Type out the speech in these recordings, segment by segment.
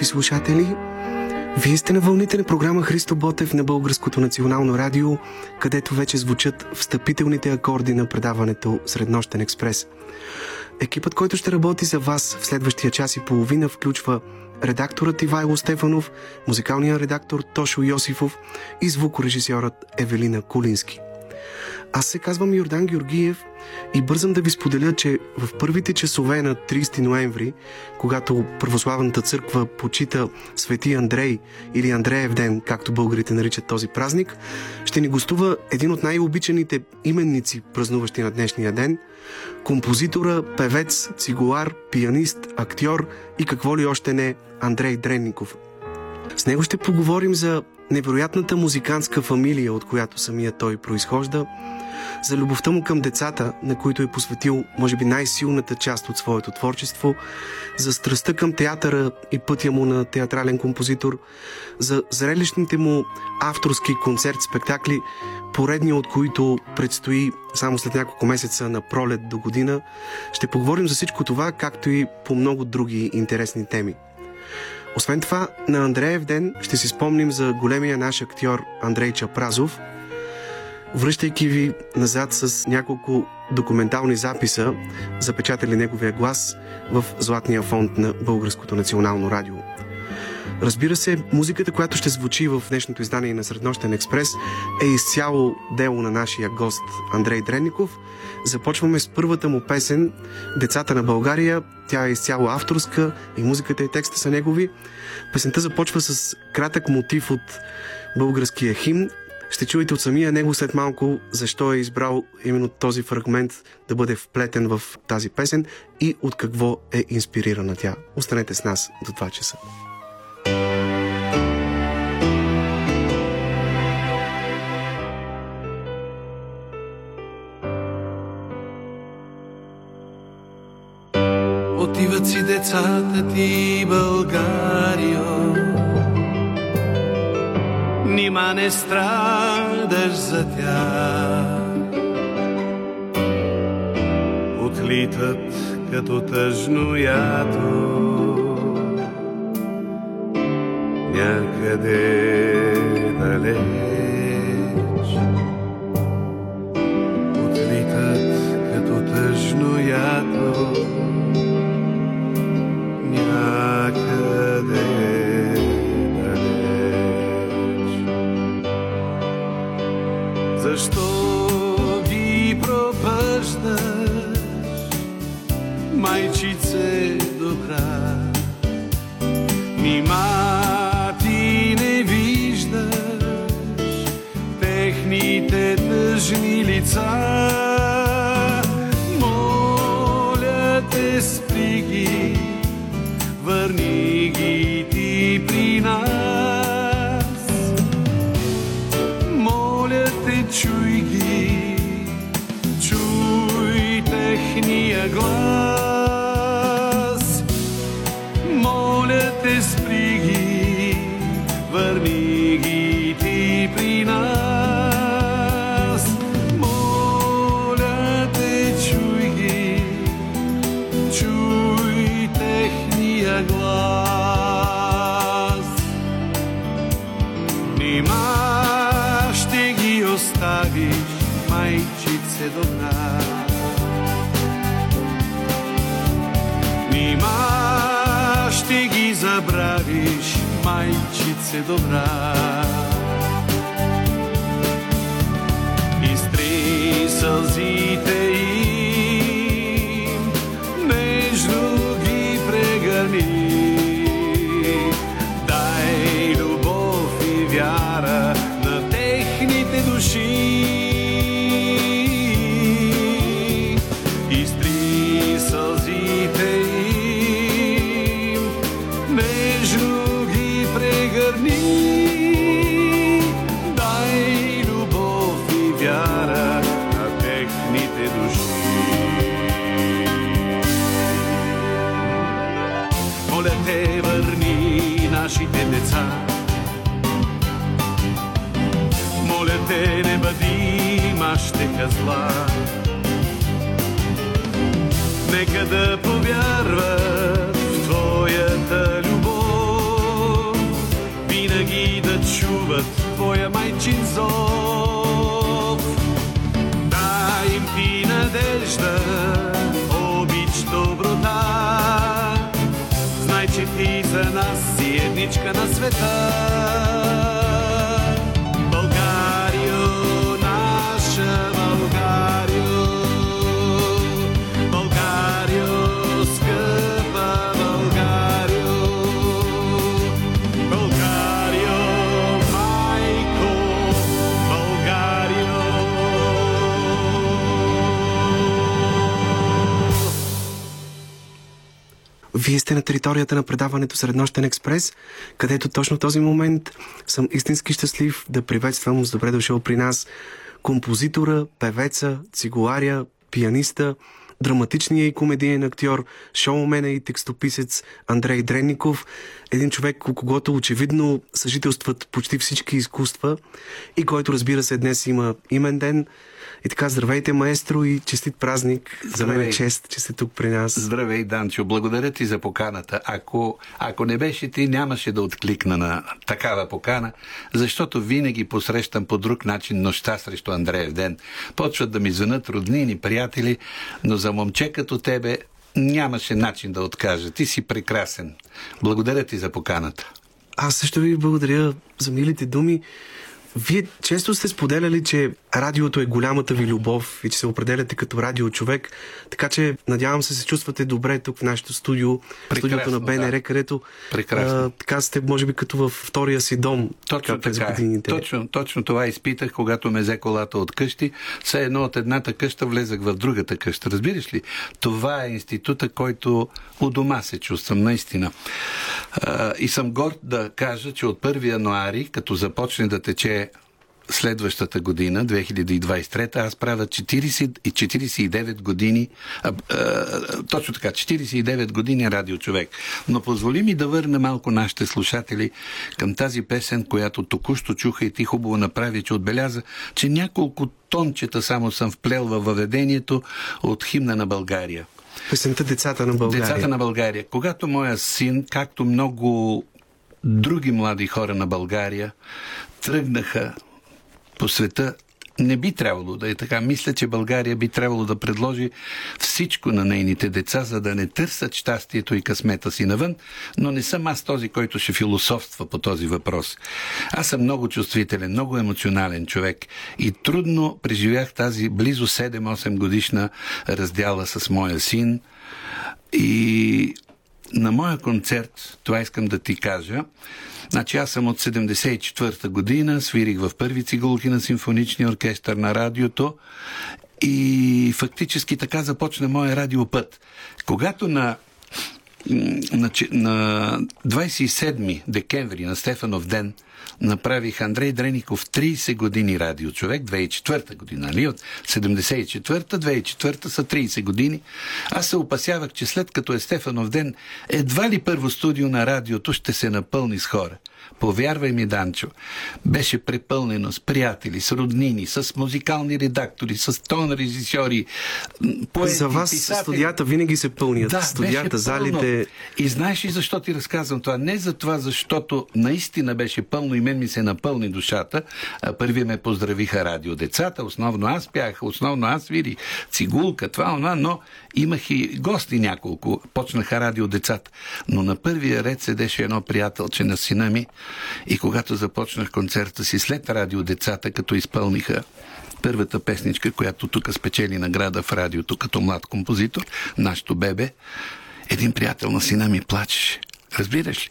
Скъпи слушатели! Вие сте на вълните на програма Христо Ботев на Българското национално радио, където вече звучат встъпителните акорди на предаването Среднощен експрес. Екипът, който ще работи за вас в следващия час и половина, включва редакторът Ивайло Стефанов, музикалният редактор Тошо Йосифов и звукорежисьорът Евелина Кулински – аз се казвам Йордан Георгиев и бързам да ви споделя, че в първите часове на 30 ноември, когато Православната църква почита Свети Андрей или Андреев ден, както българите наричат този празник, ще ни гостува един от най-обичаните именници, празнуващи на днешния ден, композитора, певец, цигулар, пианист, актьор и какво ли още не Андрей Дренников. С него ще поговорим за невероятната музикантска фамилия, от която самия той произхожда, за любовта му към децата, на които е посветил, може би, най-силната част от своето творчество, за страстта към театъра и пътя му на театрален композитор, за зрелищните му авторски концерт-спектакли, поредния от които предстои само след няколко месеца на пролет до година. Ще поговорим за всичко това, както и по много други интересни теми. Освен това, на Андреев ден ще си спомним за големия наш актьор Андрей Чапразов, връщайки ви назад с няколко документални записа, запечатали неговия глас в Златния фонд на Българското национално радио. Разбира се, музиката, която ще звучи в днешното издание на Среднощен експрес е изцяло дело на нашия гост Андрей Дренников. Започваме с първата му песен Децата на България. Тя е изцяло авторска и музиката и текста са негови. Песента започва с кратък мотив от българския химн. Ще чуете от самия него след малко защо е избрал именно този фрагмент да бъде вплетен в тази песен и от какво е инспирирана тя. Останете с нас до 2 часа. Отиват си децата ти, Българио. Нима не страдаш за тях. Отлитат като тъжно ято. Някъде далеч. dobrar. Мащеха зла. Нека да повярват в Твоята любов, винаги да чуват Твоя майчин зов. Дай им ти надежда, обич доброта, знай, че ти за нас си едничка на света. Вие сте на територията на предаването Среднощен експрес, където точно в този момент съм истински щастлив да приветствам с добре дошъл при нас композитора, певеца, цигуларя, пианиста, драматичния и комедиен актьор, шоумена и текстописец Андрей Дренников, един човек, у когото очевидно съжителстват почти всички изкуства и който разбира се днес има имен ден. И така, здравейте, маестро, и честит празник. За мен е Здравей. чест, че сте тук при нас. Здравей, Данчо. Благодаря ти за поканата. Ако, ако не беше ти, нямаше да откликна на такава покана, защото винаги посрещам по друг начин нощта срещу Андреев ден. Почват да ми звънат роднини, приятели, но за момче като тебе нямаше начин да откажа. Ти си прекрасен. Благодаря ти за поканата. Аз също ви благодаря за милите думи. Вие често сте споделяли, че радиото е голямата ви любов и че се определяте като радиочовек, така че надявам се се чувствате добре тук в нашето студио, Прекрасно, студиото на БНР, да. където Прекрасно. а, така сте, може би, като във втория си дом Точно през така. е. Точно, точно това изпитах, когато ме взе колата от къщи. Все едно от едната къща влезах в другата къща. Разбираш ли? Това е института, който у дома се чувствам, наистина. А, и съм горд да кажа, че от 1 януари, като започне да тече следващата година, 2023, аз правя 40, и 49 години, а, а, точно така, 49 години радиочовек. Но позволи ми да върна малко нашите слушатели към тази песен, която току-що чуха и ти хубаво направи, че отбеляза, че няколко тончета само съм вплел във въведението от химна на България. Песента Децата на България. Децата на България. Когато моя син, както много други млади хора на България, тръгнаха по света, не би трябвало да е така. Мисля, че България би трябвало да предложи всичко на нейните деца, за да не търсят щастието и късмета си навън, но не съм аз този, който ще философства по този въпрос. Аз съм много чувствителен, много емоционален човек и трудно преживях тази близо 7-8 годишна раздяла с моя син и на моя концерт, това искам да ти кажа, Значи аз съм от 74-та година, свирих в първи цигулки на симфоничния оркестър на радиото и фактически така започна моя радиопът. Когато на на, че- на 27 декември на Стефанов ден направих Андрей Дреников 30 години радиочовек, 2004 година, нали? От 74-та, 2004-та са 30 години. Аз се опасявах, че след като е Стефанов ден, едва ли първо студио на радиото ще се напълни с хора. Повярвай ми, Данчо, беше препълнено с приятели, с роднини, с музикални редактори, с тон режисьори, поети, За вас писатели. студията винаги се пълнят. Да, студията, залите. И знаеш ли защо ти разказвам това? Не за това, защото наистина беше пълно и мен ми се напълни душата. Първи ме поздравиха радио децата, основно аз пях, основно аз свирих цигулка, това, това, но имах и гости няколко. Почнаха радио децата. Но на първия ред седеше едно приятелче на сина ми и когато започнах концерта си след радио децата, като изпълниха първата песничка, която тук спечели награда в радиото като млад композитор, нашето бебе, един приятел на сина ми плачеше. Разбираш ли?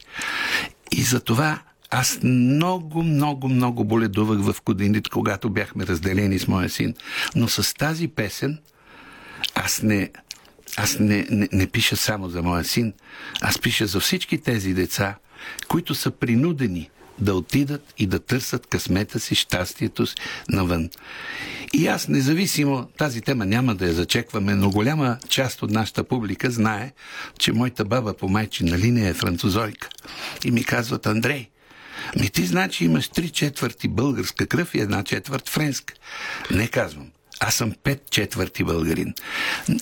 И за това аз много, много, много боледувах в годините, когато бяхме разделени с моя син. Но с тази песен аз не, аз не, не, не пиша само за моя син, аз пиша за всички тези деца, които са принудени да отидат и да търсят късмета си, щастието си навън. И аз, независимо, тази тема няма да я зачекваме, но голяма част от нашата публика знае, че моята баба по майчина линия е французойка. И ми казват, Андрей, ми ти значи имаш три четвърти българска кръв и една четвърт френска. Не казвам. Аз съм пет четвърти българин.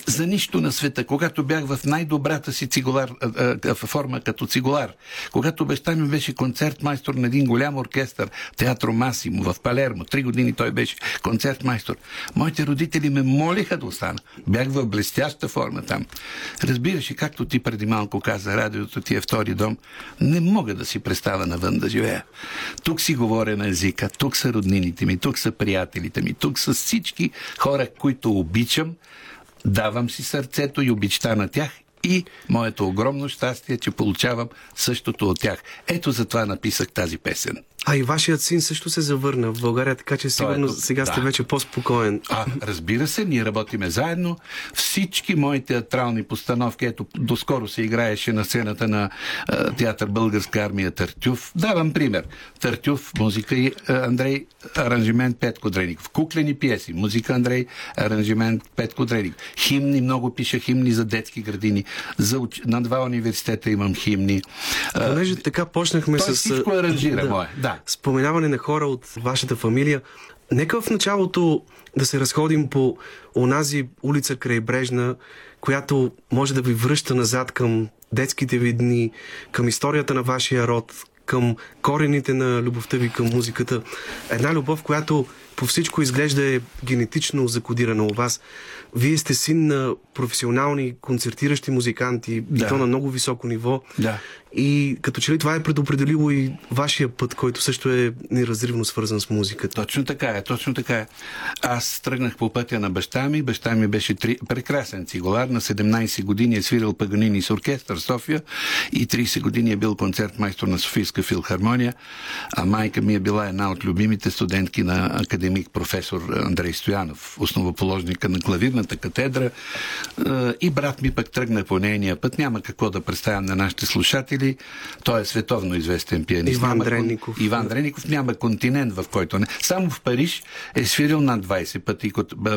За нищо на света, когато бях в най-добрата си цигулар, а, а, форма като цигулар, когато баща ми беше концерт майстор на един голям оркестър, Театро Масимо в Палермо, три години той беше концерт майстор. Моите родители ме молиха да остана. Бях в блестяща форма там. Разбираш, както ти преди малко каза, радиото ти е втори дом, не мога да си представя навън да живея. Тук си говоря на езика, тук са роднините ми, тук са приятелите ми, тук са всички хора, които обичам, давам си сърцето и обичта на тях и моето огромно щастие, че получавам същото от тях. Ето затова написах тази песен. А и вашият син също се завърна в България, така че сигурно е, сега да. сте вече по-спокоен. А, разбира се, ние работиме заедно. Всички мои театрални постановки, ето, доскоро се играеше на сцената на а, театър Българска армия Търтюв. Давам пример. Търтюв, музика и а, Андрей, аранжимент Петко Дреников. Куклени пиеси, музика Андрей, аранжимент Петко Дреников. Химни, много пиша химни за детски градини. За, на два университета имам химни. Понеже така почнахме Той с... всичко аранжира, да. мое. Да споменаване на хора от вашата фамилия. Нека в началото да се разходим по онази улица крайбрежна, която може да ви връща назад към детските ви дни, към историята на вашия род, към корените на любовта ви към музиката. Една любов, която по всичко изглежда е генетично закодирана у вас. Вие сте син на професионални концертиращи музиканти, да. и то на много високо ниво. Да. И като че ли това е предопределило и вашия път, който също е неразривно свързан с музиката. Точно така е, точно така е. Аз тръгнах по пътя на баща ми. Баща ми беше три... прекрасен цигулар. На 17 години е свирил Паганини с оркестър София и 30 години е бил концертмайстор на Софийска филхармония. А майка ми е била една от любимите студентки на академик професор Андрей Стоянов, основоположника на клавирната катедра. И брат ми пък тръгна по нейния път. Няма какво да представям на нашите слушатели приятели. Той е световно известен пианист. Иван няма, Дреников. Иван Дреников няма континент, в който не. Само в Париж е свирил над 20 пъти.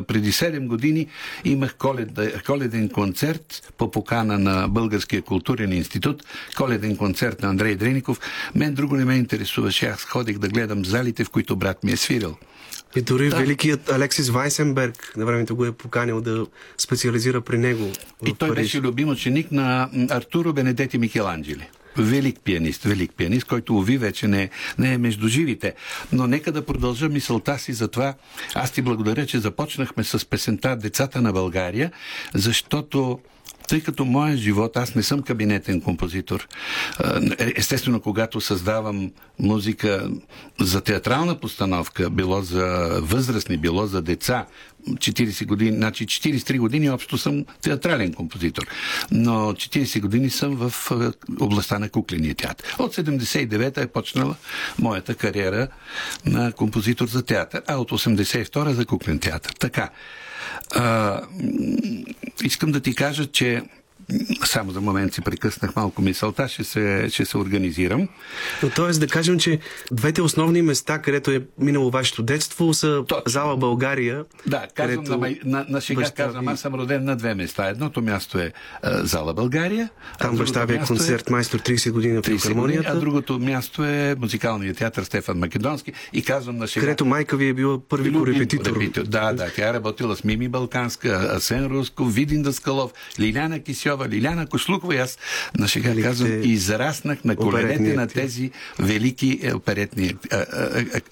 Преди 7 години имах колед, коледен концерт по покана на Българския културен институт. Коледен концерт на Андрей Дреников. Мен друго не ме интересуваше. Аз ходих да гледам залите, в които брат ми е свирил. И дори да. великият Алексис Вайсенберг на времето го е поканил да специализира при него. И той Париж. беше любим ученик на Артуро Бенедети Микеланджели. Велик пианист, велик пианист, който уви вече не, не е между живите. Но нека да продължа мисълта си за това. Аз ти благодаря, че започнахме с песента Децата на България, защото тъй като моят живот, аз не съм кабинетен композитор. Естествено, когато създавам музика за театрална постановка, било за възрастни, било за деца, 40 години, значи 43 години общо съм театрален композитор. Но 40 години съм в областта на кукления театър. От 79-та е почнала моята кариера на композитор за театър, а от 82-та за куклен театър. Така. А, искам да ти кажа, че само за момент си прекъснах малко мисълта, ще се, ще се организирам. Но т.е. да кажем, че двете основни места, където е минало вашето детство, са То... зала България. Да, казвам на, на, на шега баща казвам, аз съм роден на две места. Едното място е а, зала България. Там баща ви е концерт е... майстор 30 години в филхармонията. А другото място е музикалният театър Стефан Македонски. И казвам на шега. Където майка ви е била първи корепетитор. Да, да, тя е работила с Мими Балканска, Асен Руско, Видин Даскалов, Лиляна Кисьова, Кошлукова, Лиляна Кошлукова и аз на шега Великите... казвам, израснах на коленете на тези велики е, оперетни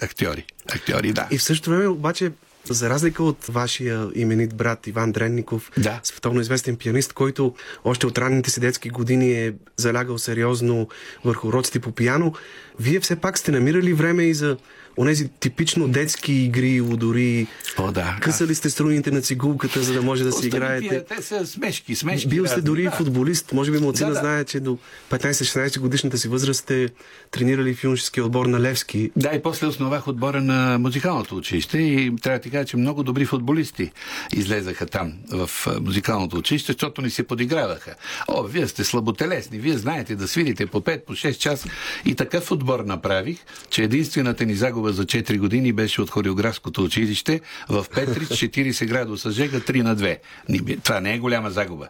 актьори. Актьори, да. И в същото време обаче за разлика от вашия именит брат Иван Дренников, да. световно известен пианист, който още от ранните си детски години е залягал сериозно върху уроците по пияно, вие все пак сте намирали време и за онези типично детски игри, удори. О, да. Късали сте струните на цигулката, за да може да си играете. Те са смешки, смешки. Бил сте дори да. футболист. Може би Млцина Да, да. знае, че до 15-16 годишната си възраст сте тренирали в юношеския отбор на Левски. Да, и после основах отбора на музикалното училище и трябва да ти кажа, че много добри футболисти излезаха там в музикалното училище, защото ни се подиграваха. О, вие сте слаботелесни, вие знаете да свирите по 5, по 6 часа. И такъв отбор направих, че единствената ни загуба за 4 години беше от хореографското училище в Петрич 40 градуса жега 3 на 2. Ни би- Това не е голяма загуба.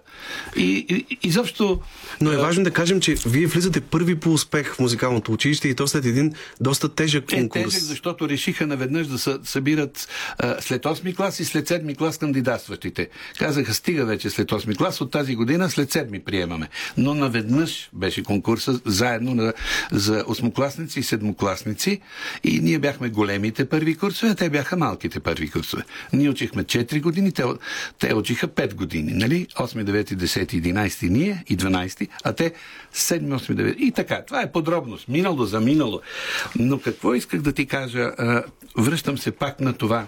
И, и изобщо Но е важно да кажем, че вие влизате първи по успех в музикалното училище и то след един доста тежък Е конкурс. тежък, защото решиха наведнъж да са, събират а, след 8 клас и след 7 клас кандидатстващите. Казаха, стига вече след 8 клас, от тази година след 7 приемаме. Но наведнъж беше конкурса заедно на, за 8-класници и 7-класници и ние бяхме големите първи курсове, а те бяха малките първи курсове. Ние учихме 4 години, те, те учиха 5 години, нали? 8, 9, 10, 11 ние и 12, а те 7, 8, 9. И така, това е подробност. Минало за минало. Но какво исках да ти кажа? Връщам се пак на това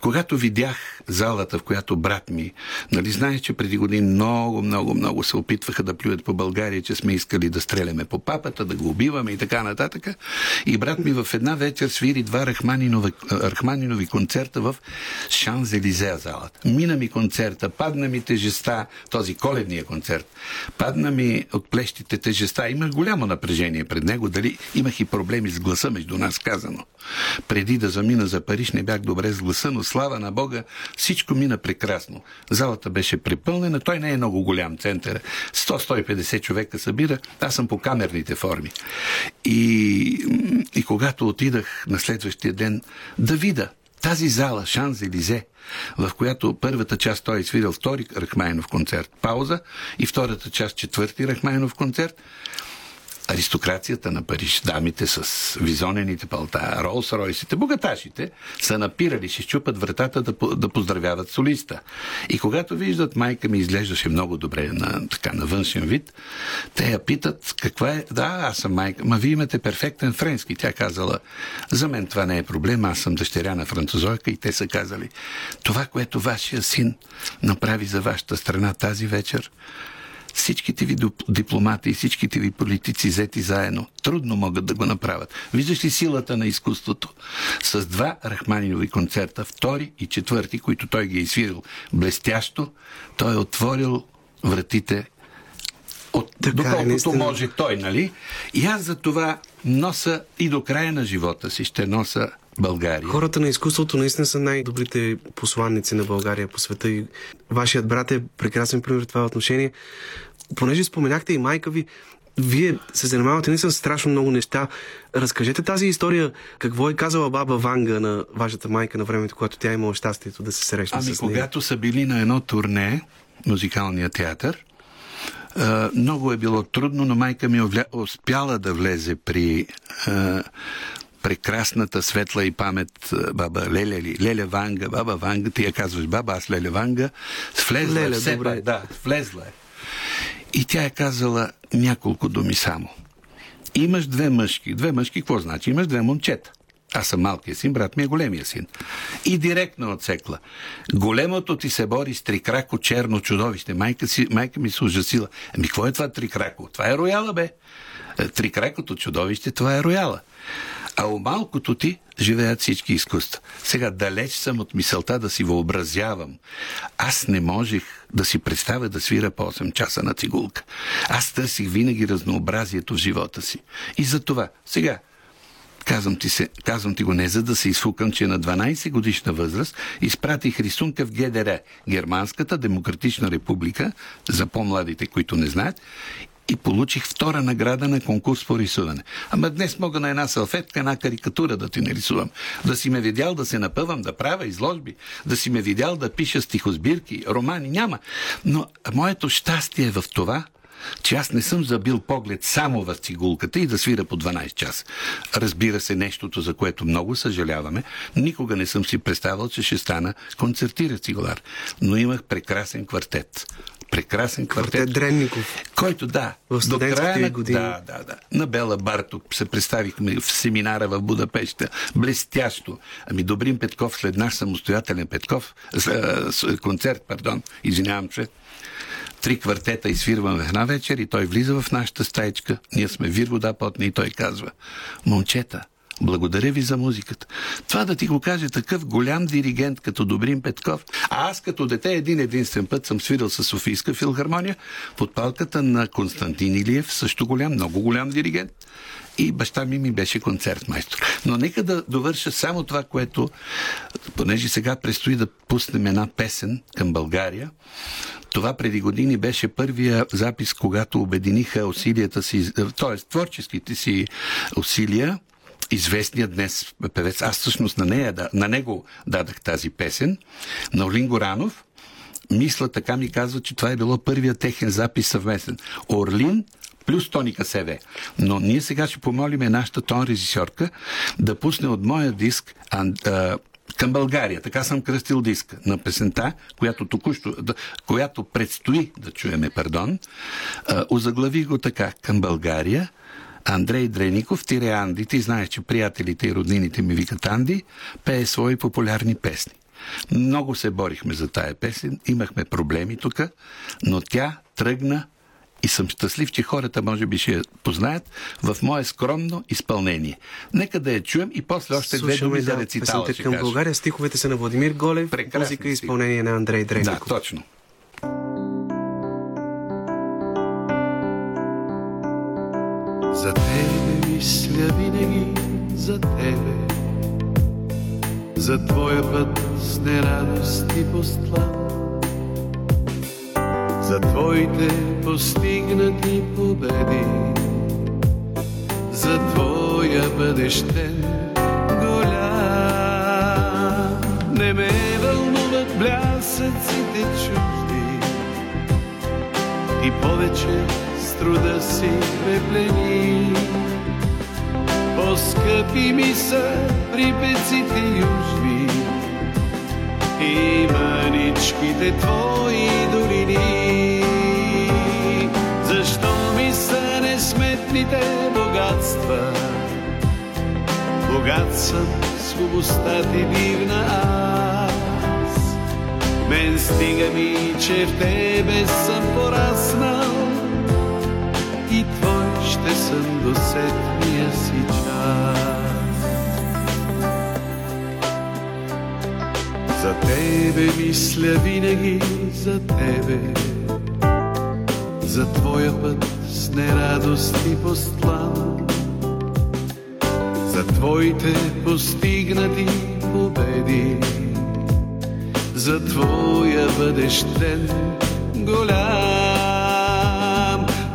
когато видях залата, в която брат ми, нали знаеш, че преди години много, много, много се опитваха да плюят по България, че сме искали да стреляме по папата, да го убиваме и така нататък. И брат ми в една вечер свири два Рахманинови, Рахманинови концерта в Шанзелизея залата. Мина ми концерта, падна ми тежеста, този коледния концерт, падна ми от плещите тежеста. Имах голямо напрежение пред него, дали имах и проблеми с гласа между нас казано. Преди да замина за Париж не бях добре с гласа, но слава на Бога, всичко мина прекрасно. Залата беше препълнена, той не е много голям център. 100-150 човека събира, аз съм по камерните форми. И, и когато отидах на следващия ден да видя тази зала, Шанс-Елизе, в която първата част той е свирил втори Рахмайнов концерт, пауза, и втората част четвърти Рахмайнов концерт, аристокрацията на Париж, дамите с визонените палта, Ролс-Ройсите, богаташите, са напирали, ще щупат вратата да, да поздравяват солиста. И когато виждат, майка ми изглеждаше много добре на, така, на външен вид, те я питат каква е. Да, аз съм майка. Ма вие имате перфектен френски. Тя казала, за мен това не е проблем, аз съм дъщеря на французойка и те са казали, това, което вашия син направи за вашата страна тази вечер, всичките ви дипломати и всичките ви политици взети заедно трудно могат да го направят. Виждаш ли силата на изкуството? С два Рахманинови концерта, втори и четвърти, които той ги е изсвирил блестящо, той е отворил вратите от, Така е, доколкото наистина. може той, нали? И аз за това носа и до края на живота си ще носа България. Хората на изкуството наистина са най-добрите посланници на България по света и вашият брат е прекрасен пример в това отношение. Понеже споменахте и майка ви, вие се занимавате наистина с страшно много неща. Разкажете тази история. Какво е казала баба Ванга на вашата майка на времето, когато тя е имала щастието да се срещне Ами, с нея? когато са били на едно турне, музикалния театър, а, много е било трудно, но майка ми овля... успяла да влезе при а, прекрасната, светла и памет а, баба Леля, ли? Леля Ванга, баба Ванга, ти я казваш баба, аз Леля Ванга, влезла Леля, е все добре. пак, да, влезла е. И тя е казала няколко думи само. Имаш две мъжки. Две мъжки, какво значи? Имаш две момчета. Аз съм малкият син, брат ми е големия син. И директно отсекла. Големото ти се бори с трикрако черно чудовище. Майка, си, майка ми се ужасила. Ами, какво е това трикрако? Това е рояла, бе. Е, Трикракото чудовище, това е рояла. А у малкото ти живеят всички изкуства. Сега далеч съм от мисълта да си въобразявам. Аз не можех да си представя да свира по 8 часа на цигулка. Аз търсих винаги разнообразието в живота си. И за това, сега, Казвам ти, се, казвам ти го не за да се изфукам, че на 12 годишна възраст изпратих рисунка в ГДР, Германската демократична република, за по-младите, които не знаят, и получих втора награда на конкурс по рисуване. Ама днес мога на една салфетка, една карикатура да ти нарисувам. Да си ме видял да се напъвам, да правя изложби, да си ме видял да пиша стихосбирки, романи, няма. Но моето щастие е в това, че аз не съм забил поглед само в цигулката и да свира по 12 часа. Разбира се, нещото, за което много съжаляваме, никога не съм си представил, че ще стана концертира цигулар. Но имах прекрасен квартет. прекрасен квартет. Квартет Дренников. Който, да, В до края на години. Да, да, да. На Бела Барток се представихме в семинара в Будапеща. Блестящо. Ами Добрин Петков след наш самостоятелен Петков, концерт, пардон, извинявам се, три квартета изфирваме в една вечер и той влиза в нашата стаечка. Ние сме вирвода потни и той казва, момчета, благодаря ви за музиката. Това да ти го каже такъв голям диригент като Добрин Петков. А аз като дете един единствен път съм свирил с Софийска филхармония под палката на Константин Илиев, също голям, много голям диригент. И баща ми ми беше концертмайстор. Но нека да довърша само това, което, понеже сега предстои да пуснем една песен към България, това преди години беше първия запис, когато обединиха усилията си, т.е. творческите си усилия известният днес певец. Аз всъщност на, нея, на него дадах тази песен, на Олин Горанов. Мисля, така ми казва, че това е било първият техен запис съвместен. Орлин плюс Тоника СВ. Но ние сега ще помолиме нашата тон режисьорка да пусне от моя диск към България. Така съм кръстил диска на песента, която току-що, която предстои да чуеме, пардон. Озаглави го така. Към България Андрей Дреников, тире Анди, ти знаеш, че приятелите и роднините ми викат Анди, пее свои популярни песни. Много се борихме за тая песен, имахме проблеми тук, но тя тръгна и съм щастлив, че хората може би ще я познаят в мое скромно изпълнение. Нека да я чуем и после още две думи за рецитала песните ще към кажа. България. Стиховете са на Владимир Голев, Прекрасни музика и изпълнение на Андрей Да, Дренников. точно. За тебе мисля винаги, за тебе. За твоя път с нерадост и постлан. За твоите постигнати победи. За твоя бъдещен голям. Не ме вълнуват блясъците чужди. Ти повече с труда си ме плени. По-скъпи ми са припеците южни и маничките твои долини. Богат съм с хубостта ти дивна аз. Мен стига ми, че в тебе съм пораснал и твой ще съм до сетния си час. За тебе мисля винаги, за тебе, за твоя път с нерадост и постлан, твоите постигнати победи за твоя бъдещен голям.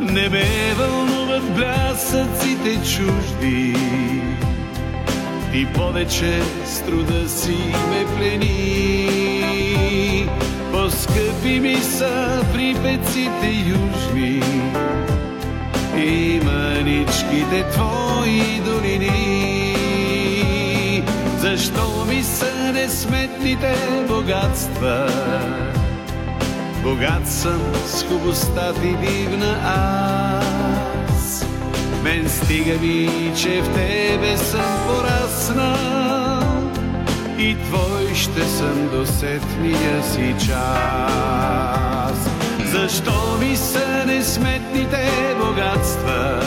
Не ме вълнуват блясъците чужди, ти повече с труда си ме плени. По-скъпи ми са припеците южни и маничките твои долини. Защо ми са несметните богатства? Богат съм с хубостта ти дивна аз. Мен стига ми, че в тебе съм пораснал и твой ще съм до сетния си час. Защо ми са несметните богатства?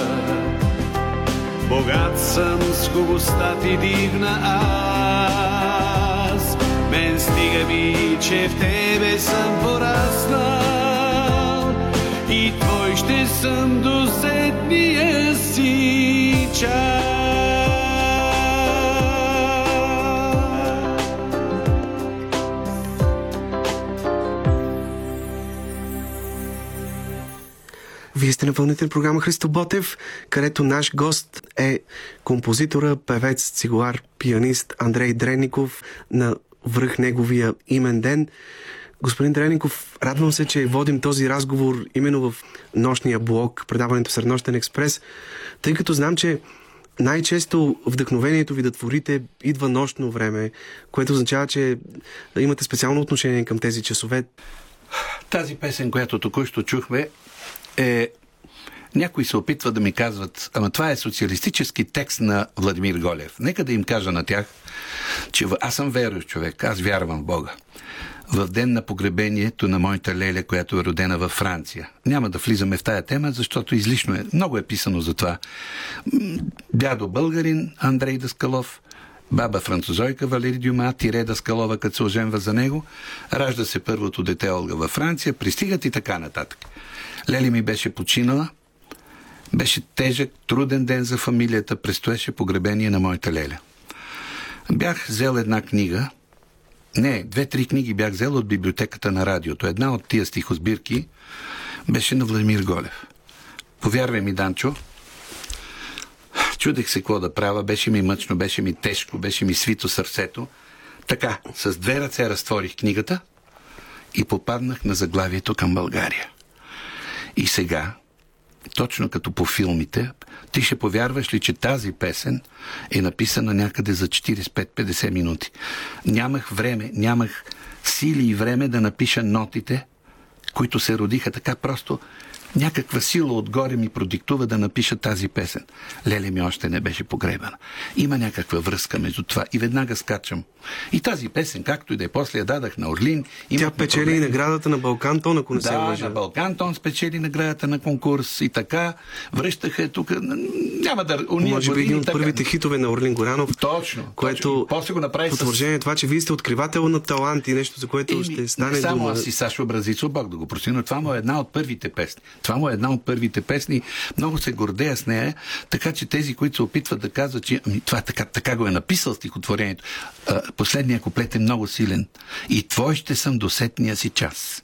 Богат съм с хубостта ти дивна аз. Мен стига ми, че в тебе съм пораснал и твой ще съм до седмия си час. Вие сте на на програма Христо Ботев, където наш гост е композитора, певец, цигуар, пианист Андрей Дренников на връх неговия имен ден. Господин Дренников, радвам се, че водим този разговор именно в нощния блок, предаването Среднощен експрес, тъй като знам, че най-често вдъхновението ви да творите идва нощно време, което означава, че имате специално отношение към тези часове. Тази песен, която току-що чухме, е някои се опитват да ми казват, ама това е социалистически текст на Владимир Голев. Нека да им кажа на тях, че аз съм верующ човек, аз вярвам в Бога. В ден на погребението на моята леля, която е родена във Франция. Няма да влизаме в тая тема, защото излишно е. Много е писано за това. Дядо българин Андрей Даскалов, баба французойка Валери Дюма, Тире Даскалова, като се оженва за него, ражда се първото дете Олга във Франция, пристигат и така нататък. Лели ми беше починала – беше тежък, труден ден за фамилията, престоеше погребение на моята леля. Бях взел една книга, не, две-три книги бях взел от библиотеката на радиото. Една от тия стихосбирки беше на Владимир Голев. Повярвай ми, Данчо, чудех се какво да правя, беше ми мъчно, беше ми тежко, беше ми свито сърцето. Така, с две ръце разтворих книгата и попаднах на заглавието към България. И сега, точно като по филмите, ти ще повярваш ли, че тази песен е написана някъде за 45-50 минути. Нямах време, нямах сили и време да напиша нотите, които се родиха така просто някаква сила отгоре ми продиктува да напиша тази песен. Леле ми още не беше погребана. Има някаква връзка между това и веднага скачам. И тази песен, както и да е, после я дадах на Орлин. Тя печели проблеми. наградата на Балкан Тон, ако не да, се лъжа. на Балкан Тон спечели наградата на конкурс и така. Връщаха тук. Няма да... Уния Може би един от първите хитове на Орлин Горанов. Точно. Което точно. После го направи потвърждение с... това, че вие сте откривател на талант и нещо, за което Еми, ще стане само дума. аз и Сашо Бразицо, Бог да го прости, но това му е една от първите песни. Това му е една от първите песни. Много се гордея с нея, така че тези, които се опитват да казват, че ами, това така, така го е написал стихотворението, последния куплет е много силен. И твой ще съм до сетния си час.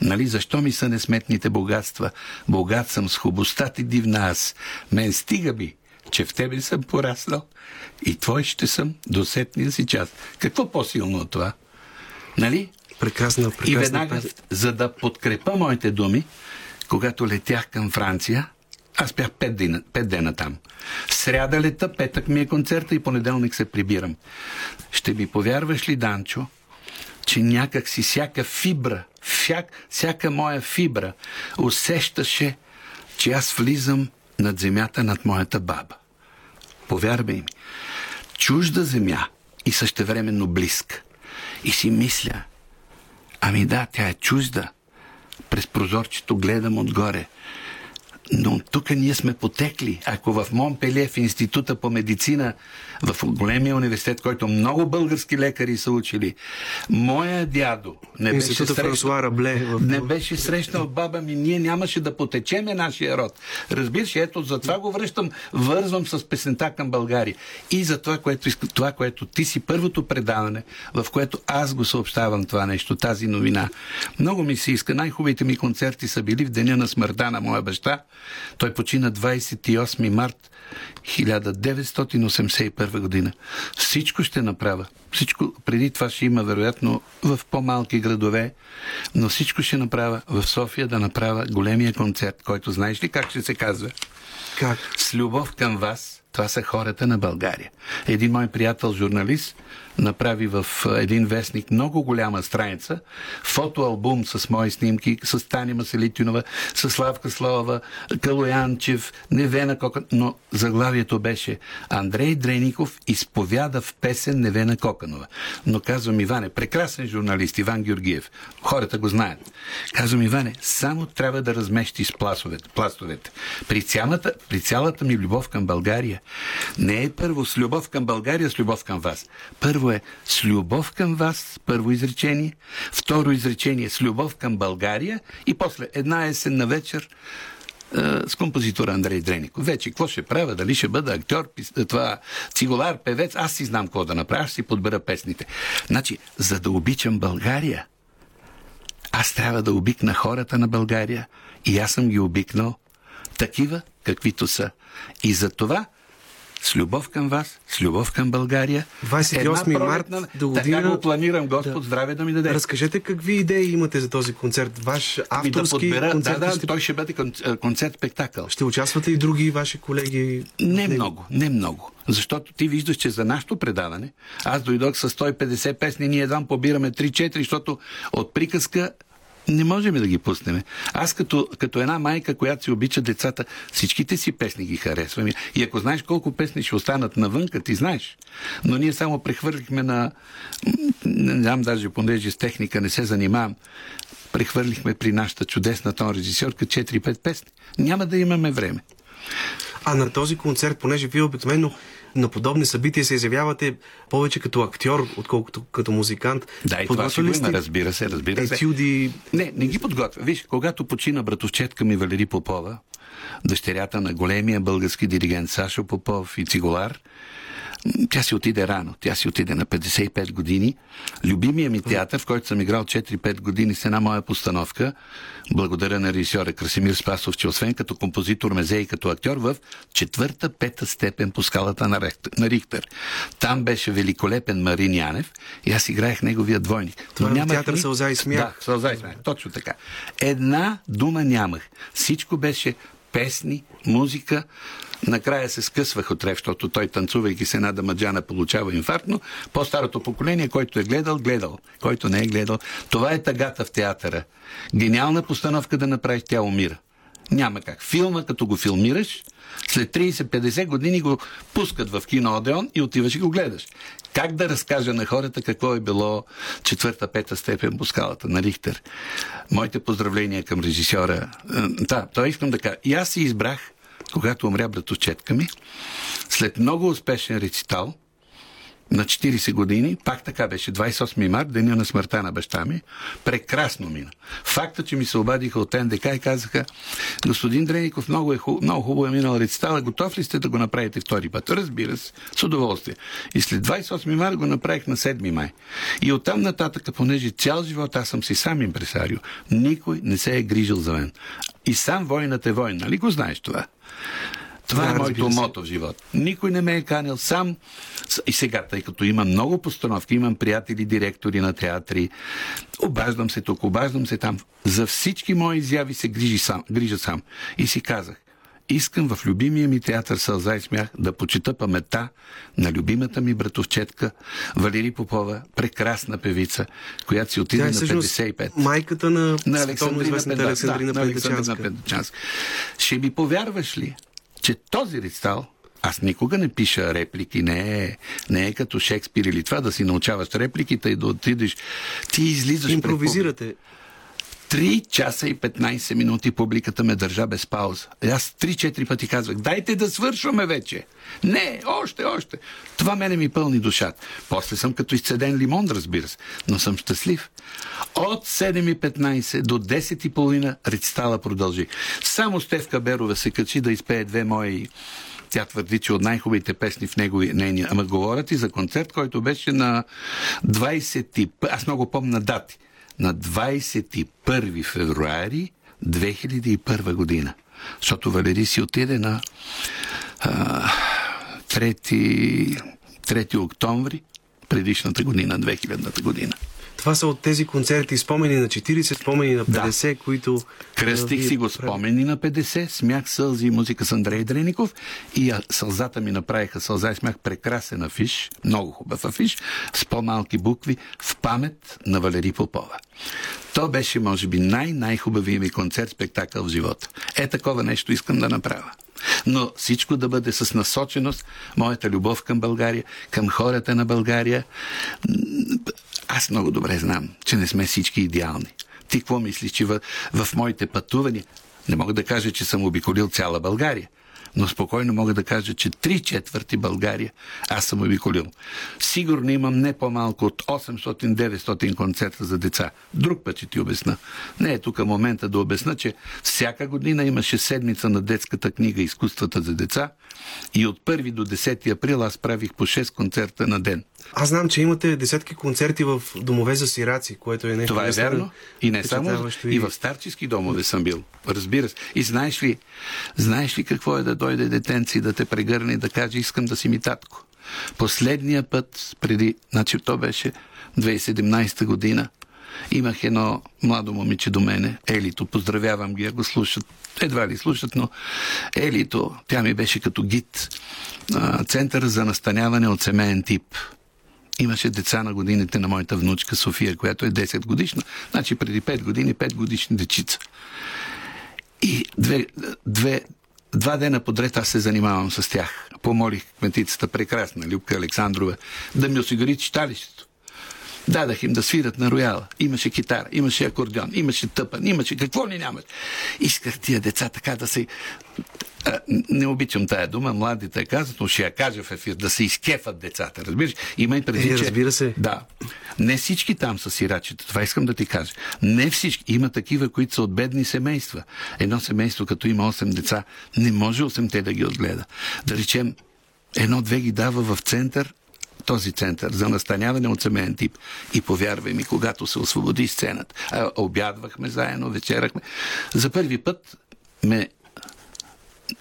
Нали, защо ми са несметните богатства? Богат съм с хубостта ти дивна аз. Мен стига би, че в тебе съм пораснал и твой ще съм до сетния си час. Какво по-силно от това? Нали? Прекрасна, прекрасна. И веднага, за да подкрепа моите думи, когато летях към Франция, аз бях пет дена, пет дена там. Сряда лета, петък ми е концерта и понеделник се прибирам. Ще ми повярваш ли, Данчо, че някак си всяка фибра, всяк, всяка моя фибра усещаше, че аз влизам над земята над моята баба. Повярвай ми, чужда земя и същевременно близка. И си мисля, ами да, тя е чужда, през прозорчето гледам отгоре. Но тук ние сме потекли. Ако в Монпелие, в Института по медицина, в големия университет, който много български лекари са учили, моя дядо не беше, срещнал, Рабле, в... не беше срещнал баба ми, ние нямаше да потечеме нашия род. Разбираш, ето за това го връщам, вързвам с песента към България. И за това, което, това, което ти си първото предаване, в което аз го съобщавам това нещо, тази новина. Много ми се иска. Най-хубавите ми концерти са били в деня на смъртта на моя баща, той почина 28 март 1981 година. Всичко ще направя. Всичко, преди това ще има, вероятно, в по-малки градове, но всичко ще направя в София да направя големия концерт, който знаеш ли как ще се казва? Как? С любов към вас, това са хората на България. Един мой приятел, журналист, направи в един вестник много голяма страница, фотоалбум с мои снимки, с Таня Маселитинова, с Славка Слава, Калоянчев, Невена Кокан, но заглавието беше Андрей Дреников изповяда в песен Невена Коканова. Но казвам Иване, прекрасен журналист Иван Георгиев, хората го знаят. Казвам Иване, само трябва да разместиш пластовете. пластовете. При, цялата, при цялата ми любов към България не е първо с любов към България, с любов към вас. Първо е с любов към вас, първо изречение, второ изречение с любов към България и после една есенна вечер с композитора Андрей Дреников. Вече какво ще правя? Дали ще бъда актьор, това цигулар, певец? Аз си знам какво да направя, аз си подбера песните. Значи, за да обичам България, аз трябва да обикна хората на България и аз съм ги обикнал такива, каквито са. И за това с любов към вас, с любов към България. 28 март до година. Така го планирам, Господ да. здраве да ми даде. Разкажете какви идеи имате за този концерт. Ваш авторски да подбера, концерт. Да, да, ще... той ще бъде концерт-спектакъл. Ще участвате и други ваши колеги? Не много, не много. Защото ти виждаш, че за нашето предаване, аз дойдох с 150 песни, ние едва побираме 3-4, защото от приказка Не можем да ги пуснем. Аз като, като една майка, която си обича децата, всичките си песни ги харесвам. И ако знаеш колко песни ще останат навънка, ти знаеш. Но ние само прехвърлихме на... Не знам даже, понеже с техника не се занимавам, прехвърлихме при нашата чудесна тон режисьорка 4-5 песни. Няма да имаме време. А на този концерт, понеже вие обикновено на подобни събития се изявявате повече като актьор, отколкото като музикант. Да, и това си има, разбира се, разбира се. Етюди... Не, не ги подготвя. Виж, когато почина братовчетка ми Валери Попова, дъщерята на големия български диригент Сашо Попов и цигулар, тя си отиде рано. Тя си отиде на 55 години. Любимия ми театър, в който съм играл 4-5 години с една моя постановка, благодаря на режисьора Красимир Спасов, че освен като композитор мезе и като актьор в четвърта-пета степен по скалата на, на Рихтер. Там беше великолепен Марин Янев и аз играех неговия двойник. Това е театър ни... Сълза и смях. Да, Сълза и смях. Точно така. Една дума нямах. Всичко беше песни, музика, Накрая се скъсвах от рев, защото той танцувайки се една дамаджана получава инфаркт, но по-старото поколение, който е гледал, гледал. Който не е гледал. Това е тъгата в театъра. Гениална постановка да направиш, тя умира. Няма как. Филма, като го филмираш, след 30-50 години го пускат в кино Одеон и отиваш и го гледаш. Как да разкажа на хората какво е било четвърта-пета степен по скалата на Рихтер? Моите поздравления към режисьора. Е, да, той искам да кажа. И аз си избрах когато умря братовчетка ми, след много успешен рецитал, на 40 години, пак така беше, 28 март, деня на смъртта на баща ми, прекрасно мина. Факта, че ми се обадиха от НДК и казаха, господин Дреников, много, е много хубаво е минал рецитал, готов ли сте да го направите втори път? Разбира се, с удоволствие. И след 28 март го направих на 7 май. И оттам нататък, понеже цял живот аз съм си сам импресарио, никой не се е грижил за мен. И сам войнат е войн, нали го знаеш това? Това да, е моето мото в живота. Никой не ме е канил сам. И сега, тъй като имам много постановки, имам приятели, директори на театри, обаждам се тук, обаждам се там. За всички мои изяви се грижи сам, грижа сам. И си казах, искам в любимия ми театър Сълза и смях да почита памета на любимата ми братовчетка Валери Попова, прекрасна певица, която си отиде е, на 55. Майката на, на Александрина, Александрина да, Педачанска. Ще ми повярваш ли, че този рецитал аз никога не пиша реплики, не е, не е като Шекспир или това да си научаваш репликите и да отидеш. Ти излизаш. Импровизирате. 3 часа и 15 минути публиката ме държа без пауза. Аз 3-4 пъти казвах, дайте да свършваме вече. Не, още, още. Това мене ми пълни душата. После съм като изцеден лимон, разбира се, но съм щастлив. От 7.15 до 10.30 рецитала продължи. Само Стевка Берова се качи да изпее две мои тя твърди, че от най-хубавите песни в него нейния. Ама говорят и за концерт, който беше на 20... Аз много помня дати на 21 февруари 2001 година. Защото Валери си отиде на а, 3, 3 октомври предишната година, 2000 година. Това са от тези концерти спомени на 40, спомени на 50, да. които... Кръстих си го спомени на 50, смях, сълзи и музика с Андрей Дреников и сълзата ми направиха сълза и смях прекрасен афиш, много хубав афиш, с по-малки букви, в памет на Валери Попова. То беше, може би, най-най-хубавият ми концерт, спектакъл в живота. Е, такова нещо искам да направя. Но всичко да бъде с насоченост, моята любов към България, към хората на България. Аз много добре знам, че не сме всички идеални. Ти какво мислиш, че в, в моите пътувания не мога да кажа, че съм обиколил цяла България но спокойно мога да кажа, че три четвърти България аз съм обиколил. Сигурно имам не по-малко от 800-900 концерта за деца. Друг път ще ти обясна. Не е тук момента да обясна, че всяка година имаше седмица на детската книга Изкуствата за деца и от 1 до 10 април аз правих по 6 концерта на ден. Аз знам, че имате десетки концерти в домове за сираци, което е нещо. Това е верно. И не само. И... и в старчески домове съм бил. Разбира се. И знаеш ли, знаеш ли какво е да дойде детенци да те прегърне и да каже, искам да си ми татко. Последния път, преди, значи то беше 2017 година, имах едно младо момиче до мене, Елито, поздравявам ги, ако слушат, едва ли слушат, но Елито, тя ми беше като гид, център за настаняване от семейен тип Имаше деца на годините на моята внучка София, която е 10 годишна. Значи преди 5 години 5 годишни дечица. И две, две, два дена подред аз се занимавам с тях. Помолих кметицата прекрасна, Любка Александрова, да ми осигури читалището. Дадах им да свират на рояла. Имаше китара, имаше акордеон, имаше тъпан, имаше какво ли нямаше. Исках тия деца така да се... Не обичам тая дума, младите казват, но ще я кажа в ефир, да се изкефат децата, разбираш? Има и преди, е, разбира се. Да. Не всички там са сирачета, това искам да ти кажа. Не всички. Има такива, които са от бедни семейства. Едно семейство, като има 8 деца, не може 8-те да ги отгледа. Да речем, едно-две ги дава в център, този център за настаняване от семейен тип. И повярвай ми, когато се освободи сцената, а, обядвахме заедно, вечерахме, за първи път ме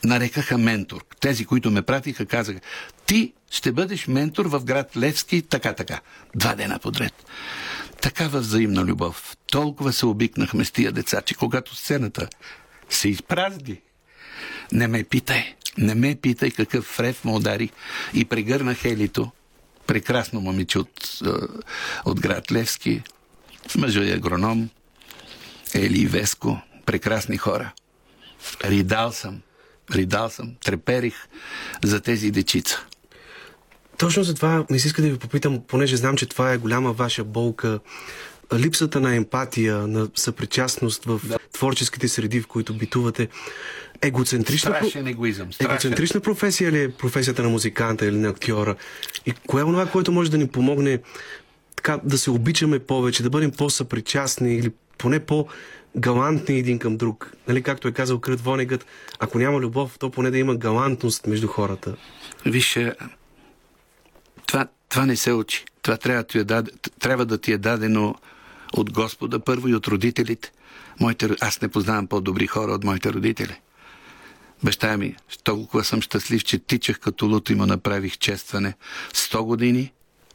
нарекаха ментор. Тези, които ме пратиха, казаха, ти ще бъдеш ментор в град Левски, така, така. Два дена подред. Такава взаимна любов. Толкова се обикнахме с тия деца, че когато сцената се изпразди, не ме питай. Не ме питай какъв фрев му удари и прегърнах Елито прекрасно момиче от, от град Левски, мъжа е агроном, Ели и Веско, прекрасни хора. Ридал съм, ридал съм, треперих за тези дечица. Точно за това ми се иска да ви попитам, понеже знам, че това е голяма ваша болка, липсата на емпатия, на съпричастност в да. творческите среди, в които битувате. Егоцентрична, страшен егоизъм. Страшен. Егоцентрична професия ли е професията на музиканта или на актьора? И кое е това, което може да ни помогне така, да се обичаме повече, да бъдем по-съпричастни или поне по- галантни един към друг. Нали, както е казал Крът Вонегът, ако няма любов, то поне да има галантност между хората. Виж, това, това не се учи. Това трябва ти е даде, трябва да ти е дадено от Господа първо и от родителите. Моите, аз не познавам по-добри хора от моите родители. Баща ми, толкова съм щастлив, че тичах като луто и му направих честване. 100 години,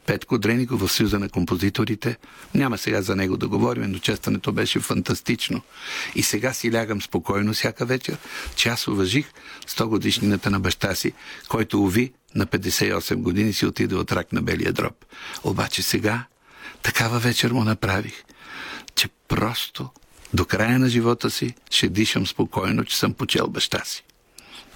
Петко Дреников в Съюза на композиторите. Няма сега за него да говорим, но честването беше фантастично. И сега си лягам спокойно всяка вечер, че аз уважих 100 годишнината на баща си, който, уви, на 58 години си отиде от рак на белия дроб. Обаче сега такава вечер му направих, че просто до края на живота си ще дишам спокойно, че съм почел баща си.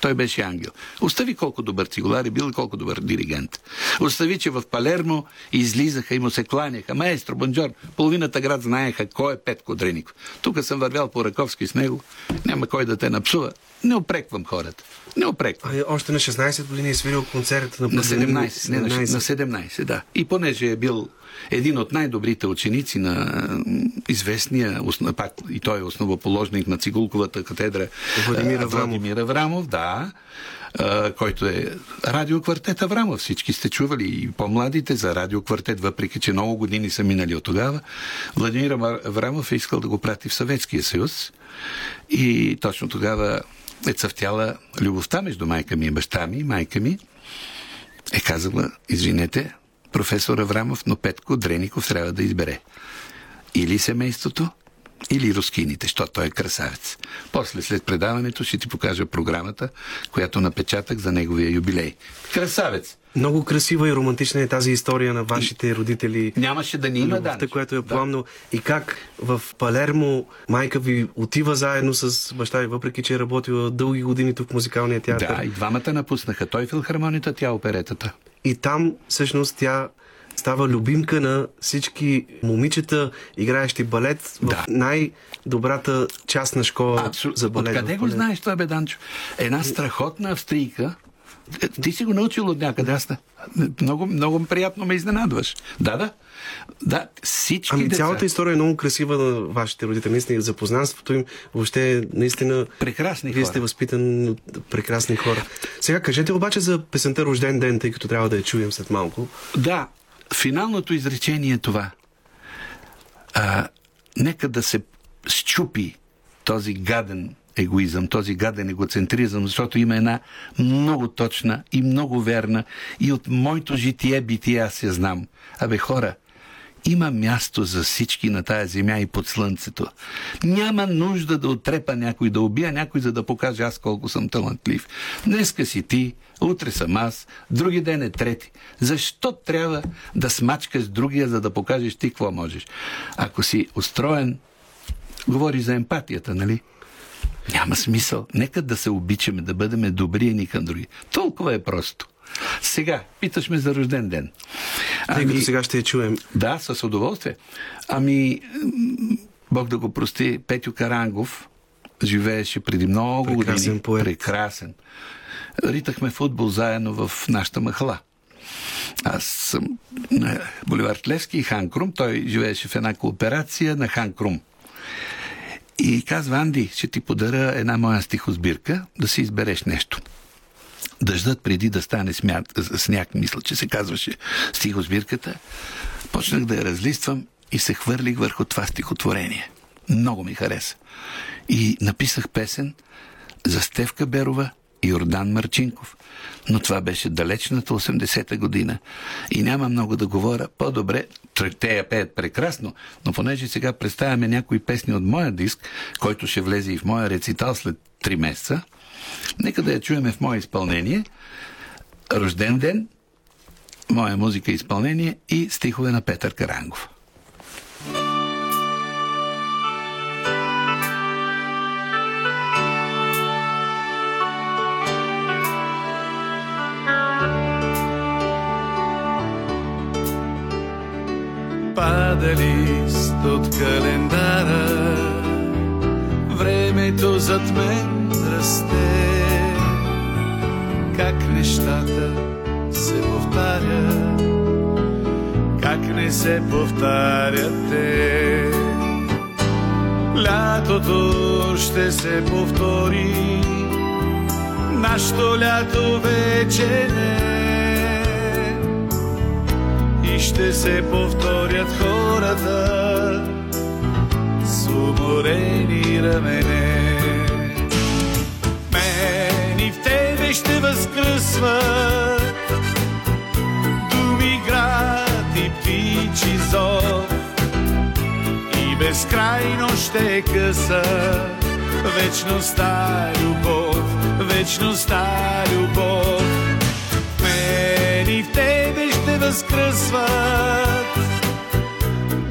Той беше ангел. Остави колко добър цигулар е бил и колко добър диригент. Остави, че в Палермо излизаха и му се кланяха. Маестро, бонжор, половината град знаеха кой е Петко Дреников. Тук съм вървял по Раковски с него. Няма кой да те напсува. Не опреквам хората. Не опреквам. А, още на 16 години е свирил концерта на На 17, не, на 17, да. И понеже е бил един от най-добрите ученици на известния, пак и той е основоположник на Цигулковата катедра Владимир Аврамов. Владимир Аврамов, да, който е радиоквартет Аврамов. Всички сте чували и по-младите за радиоквартет, въпреки че много години са минали от тогава. Владимир Аврамов е искал да го прати в Съветския съюз и точно тогава е цъфтяла любовта между майка ми и баща ми. Майка ми е казала, извинете, професор Аврамов, но Петко Дреников трябва да избере. Или семейството, или рускините, защото той е красавец. После, след предаването, ще ти покажа програмата, която напечатах за неговия юбилей. Красавец! Много красива и романтична е тази история на вашите родители. Нямаше да ни има, да. която е пламно. Да. И как в Палермо майка ви отива заедно с баща ви, въпреки че е работила дълги години тук в музикалния театър. Да, и двамата напуснаха. Той филхармонията, тя оперетата. И там всъщност тя става любимка на всички момичета, играещи балет да. в най-добрата частна школа Абсолютно. за балет. Откъде го знаеш това, Беданчо? Една страхотна австрийка, ти си го научил от някъде. Аз много, много приятно ме изненадваш. Да, да. Да, всички ами, деца... цялата история е много красива на вашите родители. Наистина, запознанството им въобще наистина... Прекрасни Вие хора. сте възпитан от прекрасни хора. Сега кажете обаче за песента Рожден ден, тъй като трябва да я чуем след малко. Да, финалното изречение е това. А, нека да се щупи този гаден егоизъм, този гаден егоцентризъм, защото има една много точна и много верна и от моето житие битие аз я знам. Абе хора, Има място за всички на тая земя и под слънцето. Няма нужда да отрепа някой, да убия някой, за да покаже аз колко съм талантлив. Днеска си ти, утре съм аз, други ден е трети. Защо трябва да смачкаш другия, за да покажеш ти какво можеш? Ако си устроен, говори за емпатията, нали? Няма смисъл. Нека да се обичаме, да бъдем добри ни към други. Толкова е просто. Сега, питаш ме за рожден ден. Тъй ами, като сега ще я чуем. Да, с удоволствие. Ами, Бог да го прости, Петю Карангов живееше преди много Прекрасен години. Поет. Прекрасен. Ритахме футбол заедно в нашата махала. Аз съм на Боливар Левски и Хан Крум. Той живееше в една кооперация на Хан Крум. И казва, Анди, ще ти подаря една моя стихосбирка, да си избереш нещо. Дъждът преди да стане смят, сняг, мисля, че се казваше стихосбирката, почнах да я разлиствам и се хвърлих върху това стихотворение. Много ми хареса. И написах песен за Стевка Берова Йордан Марчинков. Но това беше далечната 80-та година. И няма много да говоря. По-добре, те я пеят прекрасно, но понеже сега представяме някои песни от моя диск, който ще влезе и в моя рецитал след 3 месеца, нека да я чуеме в мое изпълнение. Рожден ден, моя музика изпълнение и стихове на Петър Карангов. Пада лист от календара, времето зад мен расте. Как нещата се повтарят, как не се повтарят те. Лятото ще се повтори, нашето лято вече не и ще се повторят хората с уморени рамене. Мен и в тебе ще възкръсват думи, град и птичи зов и безкрайно ще е къса вечността любов, вечността любов. Мен и в тебе възкръсват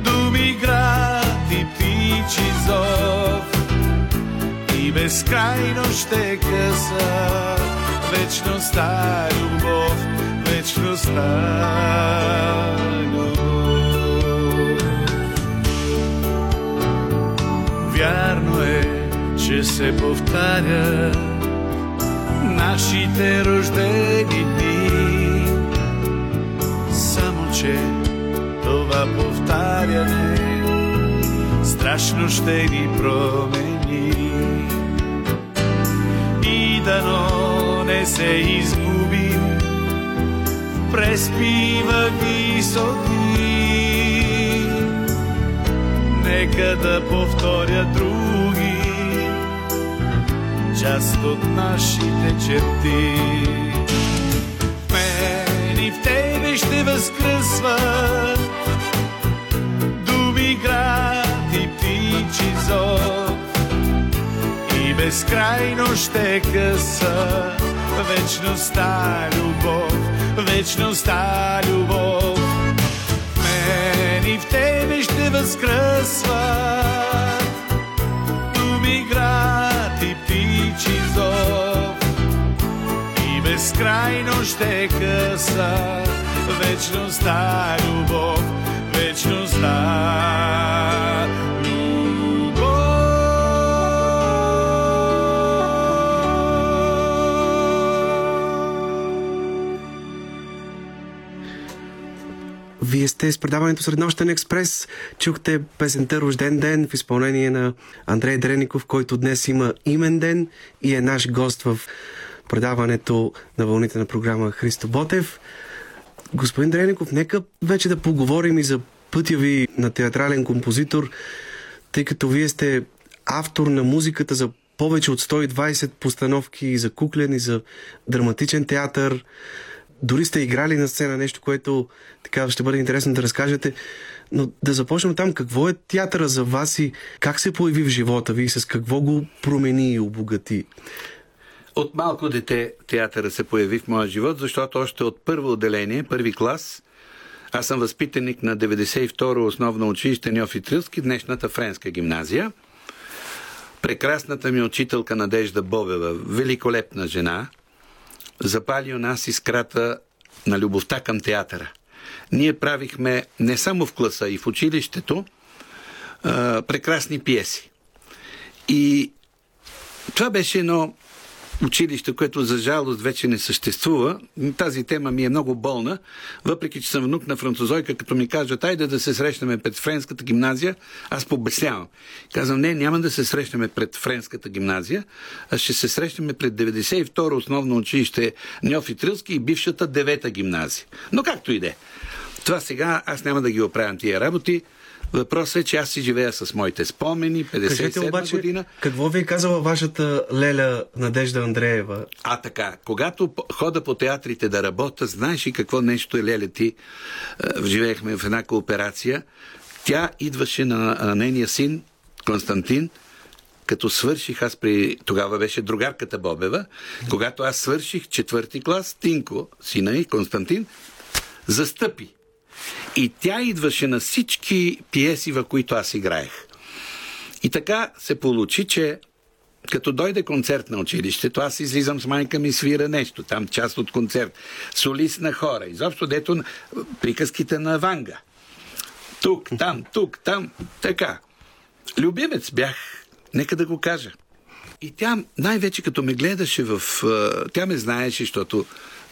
думи, град и птичи зов и безкрайно ще е къса вечността любов, вечността. Вярно е, че се повтарят нашите рождени дни. Само, че това повтаряне страшно ще ни промени. И дано не се изгубим в преспива висоти. Нека да повторя други част от нашите черти. Мен и в ще възкръсват думи, град и птичи зов и безкрайно ще къса. Вечността любов, вечността любов. Мен и в тебе ще възкръсват думи, град и птичи зов и безкрайно ще къса вечността любов, вечността Вие сте с предаването Среднощен експрес. Чухте песента Рожден ден в изпълнение на Андрей Дреников, който днес има имен ден и е наш гост в предаването на вълните на програма Христо Ботев. Господин Дреников, нека вече да поговорим и за пътя ви на театрален композитор, тъй като вие сте автор на музиката за повече от 120 постановки и за куклен, и за драматичен театър. Дори сте играли на сцена нещо, което така ще бъде интересно да разкажете. Но да започнем там. Какво е театъра за вас и как се появи в живота ви и с какво го промени и обогати? От малко дете театъра се появи в моя живот, защото още от първо отделение, първи клас, аз съм възпитаник на 92-ро основно училище Неофитрилски, днешната френска гимназия. Прекрасната ми учителка Надежда Бобева, великолепна жена, запали у нас искрата на любовта към театъра. Ние правихме не само в класа и в училището прекрасни пиеси. И това беше едно училище, което за жалост вече не съществува. Тази тема ми е много болна, въпреки че съм внук на французойка, като ми кажат, айде да се срещнем пред френската гимназия, аз побеснявам. Казвам, не, няма да се срещнем пред френската гимназия, а ще се срещнем пред 92-ро основно училище Ньофи Трилски и бившата 9-та гимназия. Но както и де. Това сега аз няма да ги оправям тия работи. Въпросът е, че аз си живея с моите спомени, 57 Кажете обаче, година. какво ви е казала вашата леля Надежда Андреева? А така, когато хода по театрите да работя, знаеш ли какво нещо е леля ти? Е, живеехме в една кооперация. Тя идваше на, на нейния син, Константин, като свърших, аз при... Тогава беше другарката Бобева. Когато аз свърших четвърти клас, Тинко, сина и Константин, застъпи и тя идваше на всички пиеси, в които аз играех. И така се получи, че като дойде концерт на училището, аз излизам с майка ми свира нещо, там част от концерт, солист на хора, изобщо дето приказките на Ванга. Тук, там, тук, там, така. Любимец бях, нека да го кажа. И тя най-вече като ме гледаше в... Тя ме знаеше, защото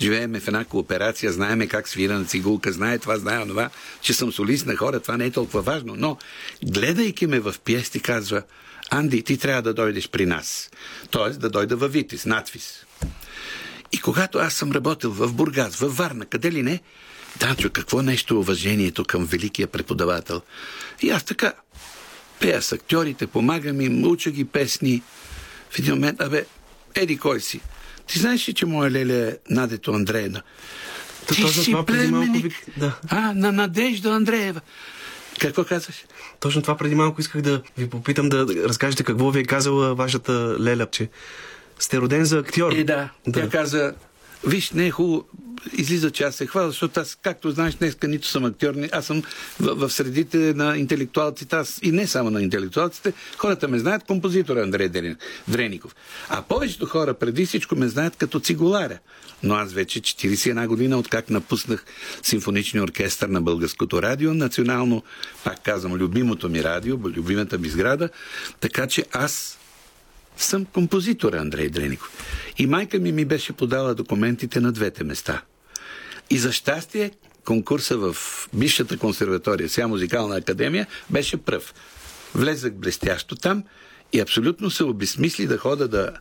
живееме в една кооперация, знаеме как свира на цигулка, знае това, знае това, че съм солист на хора, това не е толкова важно. Но, гледайки ме в пиести, казва, Анди, ти трябва да дойдеш при нас. Тоест да дойда във Витис, надвис. И когато аз съм работил в Бургас, в Варна, къде ли не, Данчо, какво нещо уважението към великия преподавател. И аз така пея с актьорите, помагам им, уча ги песни. В един момент, абе, еди кой си? Ти знаеш ли, че моя леля е Надето Андреевна? Ти си племенник. Ви... Да. А, на Надежда Андреева. Какво казваш? Точно това преди малко исках да ви попитам да разкажете какво ви е казала вашата леля, че сте роден за актьор. И да, да. тя каза, виж, не е хубаво, излиза, че аз се хваля, защото аз, както знаеш, днеска нито съм актьор, аз съм в, в средите на интелектуалците, аз и не само на интелектуалците, хората ме знаят композитора Андрей Дреников. А повечето хора преди всичко ме знаят като цигуларя. Но аз вече 41 година, откак напуснах симфоничния оркестър на Българското радио, национално, пак казвам, любимото ми радио, любимата ми сграда, така че аз съм композитор Андрей Дреников. И майка ми ми беше подала документите на двете места. И за щастие конкурса в бившата консерватория, сега музикална академия, беше пръв. Влезах блестящо там и абсолютно се обесмисли да хода да,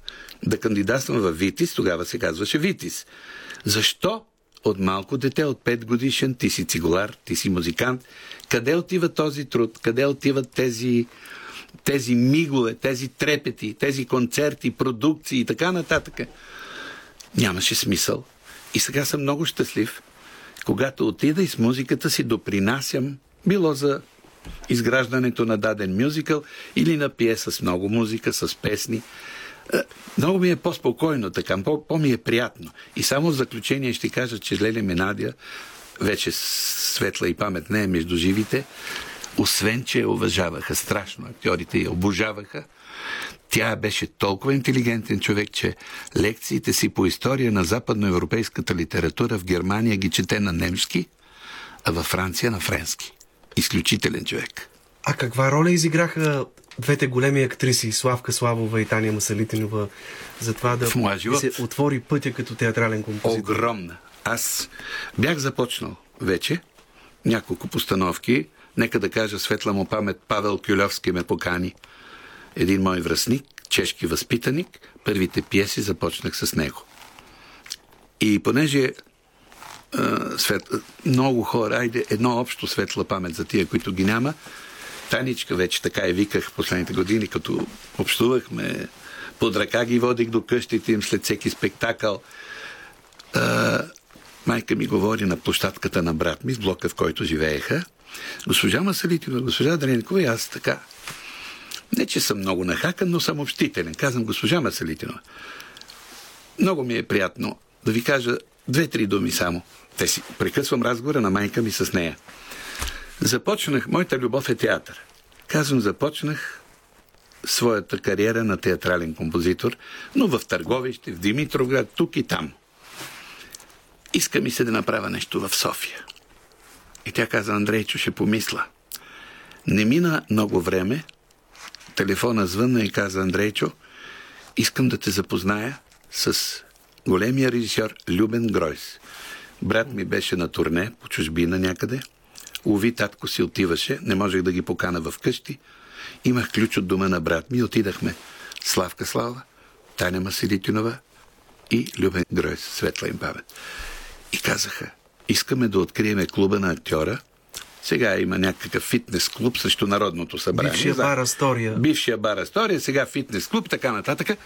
да кандидатствам в Витис, тогава се казваше Витис. Защо от малко дете, от 5 годишен, ти си цигулар, ти си музикант, къде отива този труд, къде отиват тези тези мигове, тези трепети, тези концерти, продукции и така нататък, нямаше смисъл. И сега съм много щастлив, когато отида и с музиката си допринасям, било за изграждането на даден мюзикъл или на пиеса с много музика, с песни. Е, много ми е по-спокойно така, по-ми е приятно. И само в заключение ще кажа, че Леля Менадия, вече светла и памет не е между живите, освен, че я уважаваха страшно, актьорите я обожаваха, тя беше толкова интелигентен човек, че лекциите си по история на западноевропейската литература в Германия ги чете на немски, а във Франция на френски. Изключителен човек. А каква роля изиграха двете големи актриси, Славка Славова и Таня Масалитинова, за това да, се отвори пътя като театрален композитор? Огромна. Аз бях започнал вече няколко постановки, Нека да кажа светла му памет, Павел Кюлевски ме покани. Един мой връзник, чешки възпитаник, първите пиеси започнах с него. И понеже а, свет, много хора, айде едно общо светла памет за тия, които ги няма, Таничка вече така я виках последните години, като общувахме, под ръка ги водих до къщите им след всеки спектакъл. А, майка ми говори на площадката на брат ми, с блока, в който живееха. Госпожа Масалитина, госпожа Дренкова и аз така. Не, че съм много нахакан, но съм общителен. Казвам госпожа Масалитина. Много ми е приятно да ви кажа две-три думи само. Те си прекъсвам разговора на майка ми с нея. Започнах, моята любов е театър. Казвам, започнах своята кариера на театрален композитор, но в Търговище, в Димитровград, тук и там. Иска ми се да направя нещо в София. И тя каза, Андрейчо, ще помисля. Не мина много време. Телефона звънна и каза, Андрейчо, искам да те запозная с големия режисьор Любен Гройс. Брат ми беше на турне по чужбина някъде. Уви, татко си отиваше, не можех да ги покана в къщи. Имах ключ от дома на брат ми, отидахме. Славка Слава, Таня Масилитинова и Любен Гройс, светла им памет. И казаха, искаме да откриеме клуба на актьора. Сега има някакъв фитнес клуб срещу Народното събрание. Бившия бар Астория. Бившия бар Астория, сега фитнес клуб, така нататък.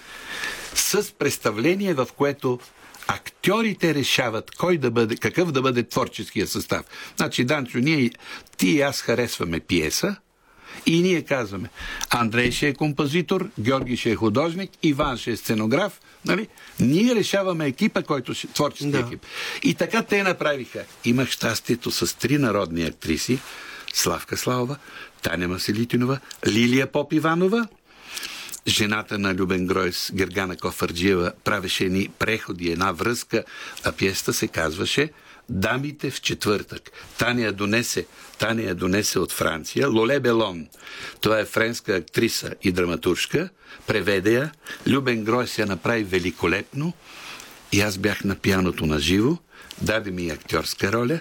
С представление, в което актьорите решават кой да бъде, какъв да бъде творческия състав. Значи, Данчо, ние, ти и аз харесваме пиеса, и ние казваме, Андрей ще е композитор, Георги ще е художник, Иван ще е сценограф, нали? Ние решаваме екипа, който ще... творчески да. екип. И така те направиха. Имах щастието с три народни актриси, Славка Славова, Таня Масилитинова, Лилия Поп Иванова, жената на Любен Гройс, Гергана Кофарджиева, правеше ни преходи, една връзка, а пиеста се казваше Дамите в четвъртък. Таня донесе, Таня донесе от Франция. Лоле Белон. Това е френска актриса и драматуржка. Преведе я. Любен Гройс я направи великолепно. И аз бях на пияното на живо. Даде ми актьорска роля.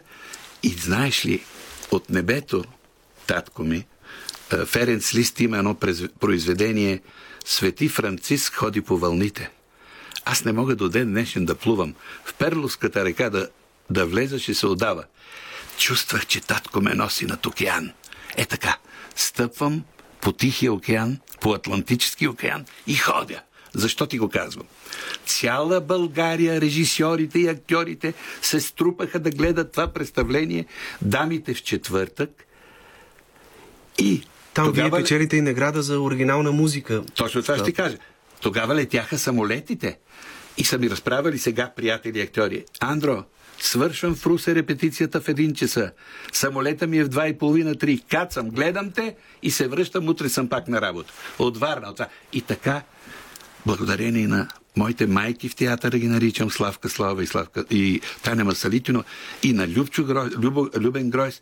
И знаеш ли, от небето, татко ми, Ференц Лист има едно произведение Свети Франциск ходи по вълните. Аз не мога до ден днешен да плувам. В Перловската река да да влезеш и се отдава. Чувствах, че татко ме носи над океан. Е така, стъпвам по Тихия океан, по Атлантически океан и ходя. Защо ти го казвам? Цяла България, режисьорите и актьорите се струпаха да гледат това представление Дамите в четвъртък и там тогава... вие печелите и награда за оригинална музика. Точно това ще ти кажа. Тогава летяха самолетите. И са ми разправили сега приятели актьори. Андро, Свършвам в Русе репетицията в един часа. Самолета ми е в два и половина, три. Кацам, гледам те и се връщам. Утре съм пак на работа. От Варна, от. И така, благодарение на моите майки в театъра ги наричам Славка Слава и, Славка, и Таня Масалитино и на Любчо Грой, Любо, Любен Гройс,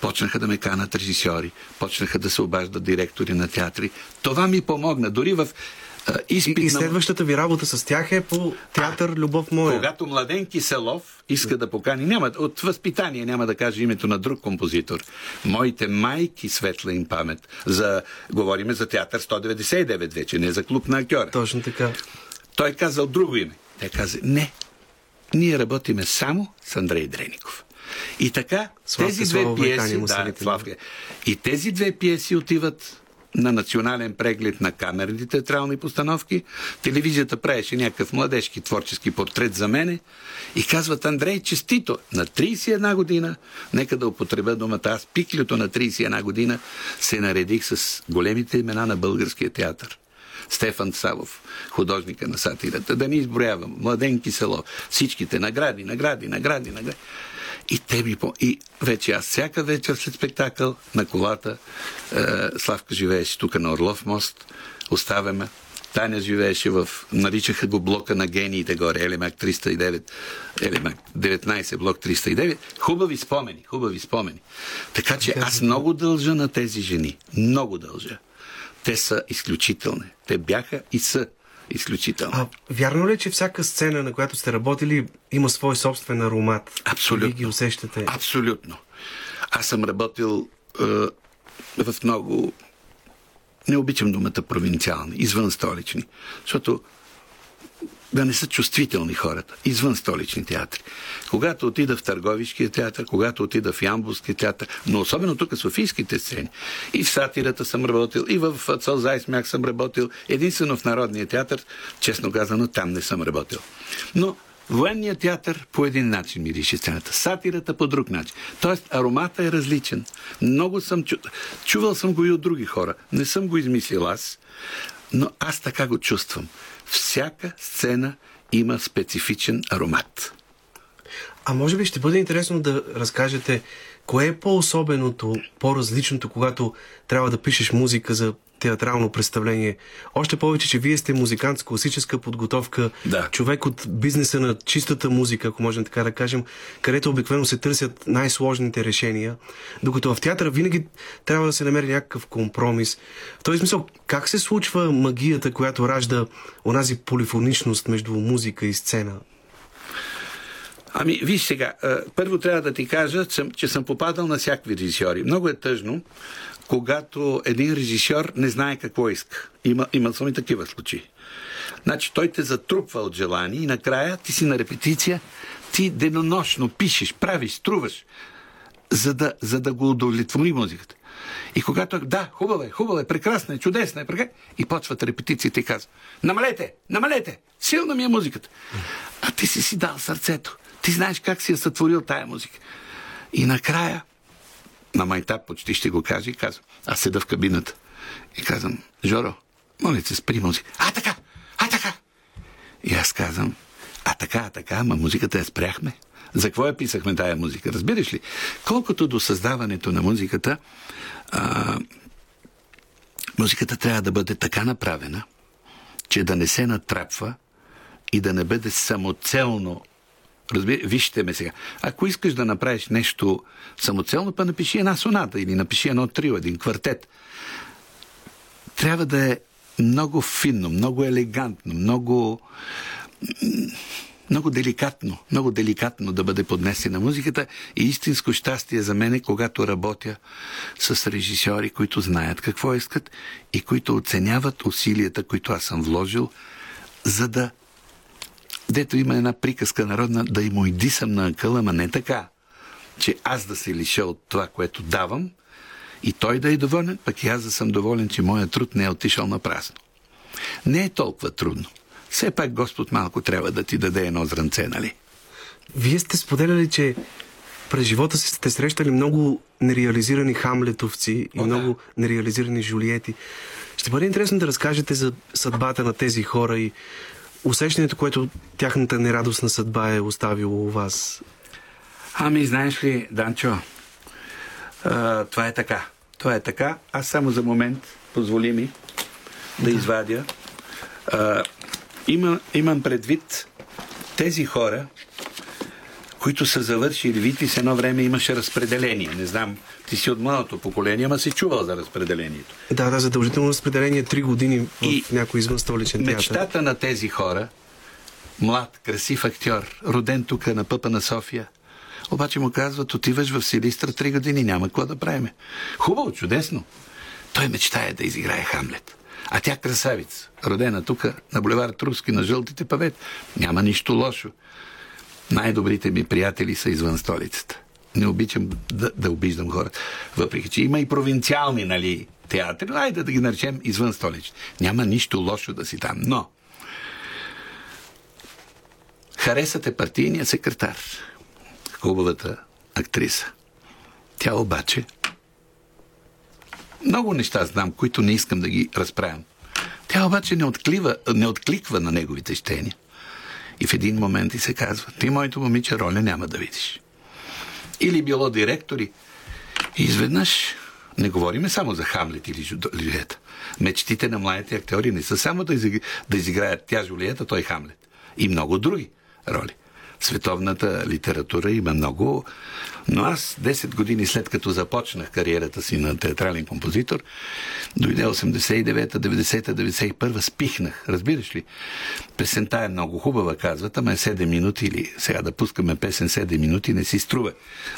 почнаха да ме канат режисьори, почнаха да се обаждат директори на театри. Това ми помогна. Дори в изпит и, и следващата ви работа с тях е по театър Любов моя. Когато Младен Киселов иска да покани, няма, от възпитание няма да каже името на друг композитор. Моите майки светла им памет. За, говориме за театър 199 вече, не за клуб на актьора. Точно така. Той казал друго име. Те каза, не, ние работиме само с Андрей Дреников. И така, Славка, тези две пиеси, да, Славка, и тези две пиеси отиват на национален преглед на камерните театрални постановки. Телевизията правеше някакъв младежки творчески портрет за мене и казват Андрей, честито, на 31 година, нека да употребя думата, аз пиклюто на 31 година се наредих с големите имена на българския театър. Стефан Савов, художника на сатирата, да не изброявам, Младен Киселов, всичките награди, награди, награди, награди. И те ми по... И вече аз всяка вечер след спектакъл на колата, е, Славка живееше тук на Орлов мост, оставяме. Таня живееше в, наричаха го блока на гениите горе, Елемак 309, Елемак 19, блок 309. Хубави спомени, хубави спомени. Така че аз много дължа на тези жени. Много дължа. Те са изключителни. Те бяха и са изключително. А, вярно ли, е, че всяка сцена, на която сте работили, има свой собствен аромат? Абсолютно. Вие ги усещате? Абсолютно. Аз съм работил е, в много не обичам думата провинциални, извън столични, защото да не са чувствителни хората, извън столични театри. Когато отида в Търговишкия театър, когато отида в Ямбулския театър, но особено тук в Софийските сцени, и в сатирата съм работил, и в Цълзай смях съм работил, единствено в Народния театър, честно казано, там не съм работил. Но Военният театър по един начин мирише сцената, сатирата по друг начин. Тоест аромата е различен. Много съм чу... чувал съм го и от други хора. Не съм го измислил аз, но аз така го чувствам. Всяка сцена има специфичен аромат. А може би ще бъде интересно да разкажете кое е по-особеното, по-различното, когато трябва да пишеш музика за театрално представление. Още повече, че вие сте музикант с класическа подготовка, Да. човек от бизнеса на чистата музика, ако можем така да кажем, където обикновено се търсят най-сложните решения, докато в театъра винаги трябва да се намери някакъв компромис. В този смисъл, как се случва магията, която ражда онази полифоничност между музика и сцена? Ами, виж сега, първо трябва да ти кажа, че съм попадал на всякакви режисьори. Много е тъжно, когато един режисьор не знае какво иска. Има, има съм и такива случаи. Значи той те затрупва от желание и накрая ти си на репетиция, ти денонощно пишеш, правиш, струваш, за да, за да го удовлетвори музиката. И когато е, да, хубава е, хубава е, прекрасна е, чудесна е, прекрасна и почват репетициите и казва, намалете, намалете, силна ми е музиката. А ти си си дал сърцето. Ти знаеш как си я сътворил тая музика. И накрая, на майтап почти ще го каже и казвам, аз седа в кабината и казвам, Жоро, моля се, спри музика. А така, а така. И аз казвам, а така, а така, ама музиката я спряхме. За какво я писахме тая музика? Разбираш ли? Колкото до създаването на музиката, а, музиката трябва да бъде така направена, че да не се натрапва и да не бъде самоцелно. Разбира, вижте ме сега. Ако искаш да направиш нещо самоцелно, па напиши една соната или напиши едно трио, един квартет. Трябва да е много финно, много елегантно, много много деликатно, много деликатно да бъде поднесена музиката и истинско щастие за мен е, когато работя с режисьори, които знаят какво искат и които оценяват усилията, които аз съм вложил, за да Дето има една приказка народна, да и му иди съм на акъла, ама не така, че аз да се лиша от това, което давам, и той да е доволен, пък и аз да съм доволен, че моят труд не е отишъл на празно. Не е толкова трудно. Все пак Господ малко трябва да ти даде едно зранце, нали? Вие сте споделяли, че през живота си сте срещали много нереализирани хамлетовци и О, да. много нереализирани жулиети. Ще бъде интересно да разкажете за съдбата на тези хора и усещането, което тяхната нерадостна съдба е оставило у вас. Ами, знаеш ли, Данчо, а, това е така. Това е така. Аз само за момент, позволи ми да извадя. А, има, имам предвид тези хора, които са завършили ВИТИ с едно време имаше разпределение. Не знам, ти си от младото поколение, ама си чувал за разпределението. Да, да, задължително разпределение 3 години в И някой извън столичен театър. Мечтата на тези хора, млад, красив актьор, роден тук на пъпа на София, обаче му казват, отиваш в Силистра три години, няма какво да правим. Хубаво, чудесно. Той мечтае да изиграе Хамлет. А тя красавица, родена тук на булевард Руски, на жълтите павет. Няма нищо лошо. Най-добрите ми приятели са извън столицата. Не обичам да, да обиждам хората. Въпреки, че има и провинциални, нали, театри, но да ги наречем извън столицата. Няма нищо лошо да си там. Но харесате партийния секретар, хубавата актриса. Тя обаче много неща знам, които не искам да ги разправям. Тя обаче не, отклива, не откликва на неговите щения. И в един момент и се казва, ти моето момиче роля няма да видиш. Или било директори. И изведнъж не говориме само за Хамлет или Жу- Жулиета. Мечтите на младите актьори не са само да, изиг... да изиграят тя Жулиета, той Хамлет. И много други роли. Световната литература има много, но аз 10 години след като започнах кариерата си на театрален композитор, дойде 89-та, 90-та, 91-та, спихнах. Разбираш ли? Песента е много хубава, казват, ама е 7 минути или сега да пускаме песен 7 минути не си струва.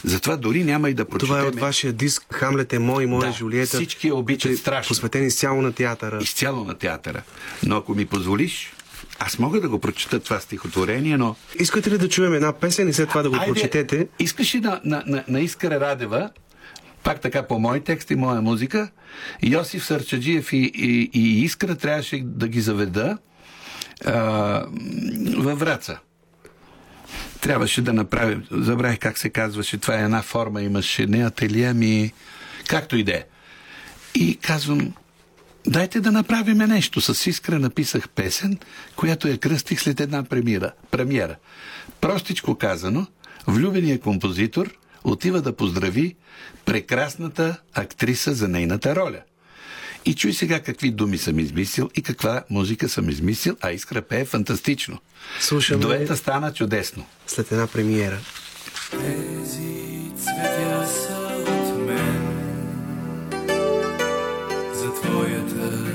Затова дори няма и да прочетем. Това е от вашия диск Хамлет е мой, моя Да, Жулиета. всички обичат е страшно. Посветен изцяло на театъра. изцяло на театъра. Но ако ми позволиш, аз мога да го прочета това стихотворение, но Искате ли да чуем една песен и след това да го прочетете? Искаш ли на, на, на, на Искра Радева, пак така по мой текст и моя музика, Йосиф Сърчаджиев и, и, и Искра трябваше да ги заведа а, във Враца. трябваше да направим, забравих как се казваше, това е една форма, имаше не ателие, ми както и да е. И казвам, дайте да направим нещо. С Искра написах песен, която я кръстих след една премиера. премиера. Простичко казано, влюбеният композитор отива да поздрави прекрасната актриса за нейната роля. И чуй сега какви думи съм измислил и каква музика съм измислил, а Искра пее фантастично. Слушаме... Дуета стана чудесно. След една премиера. Тези цветя са за твоята нова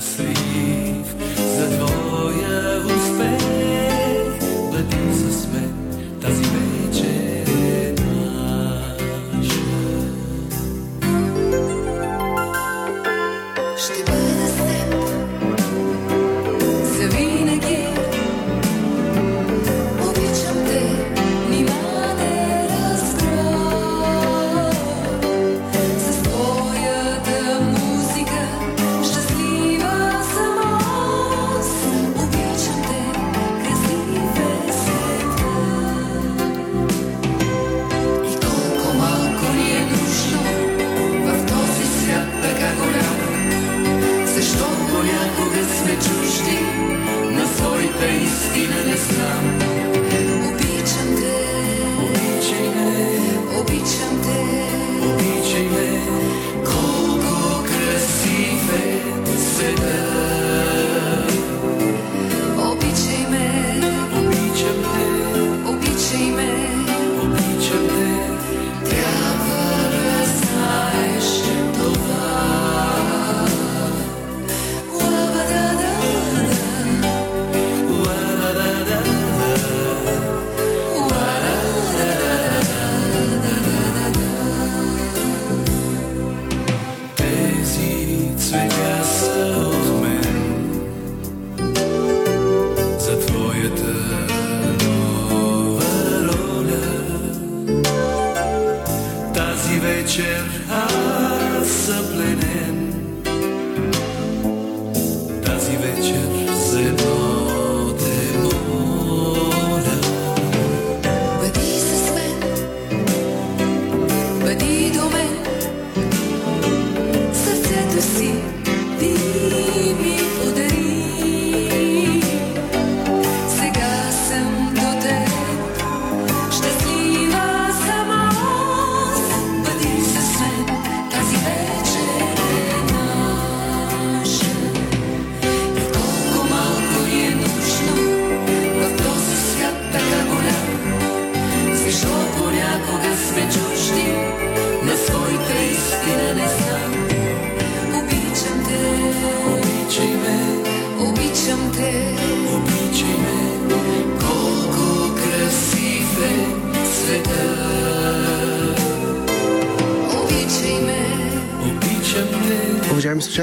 съм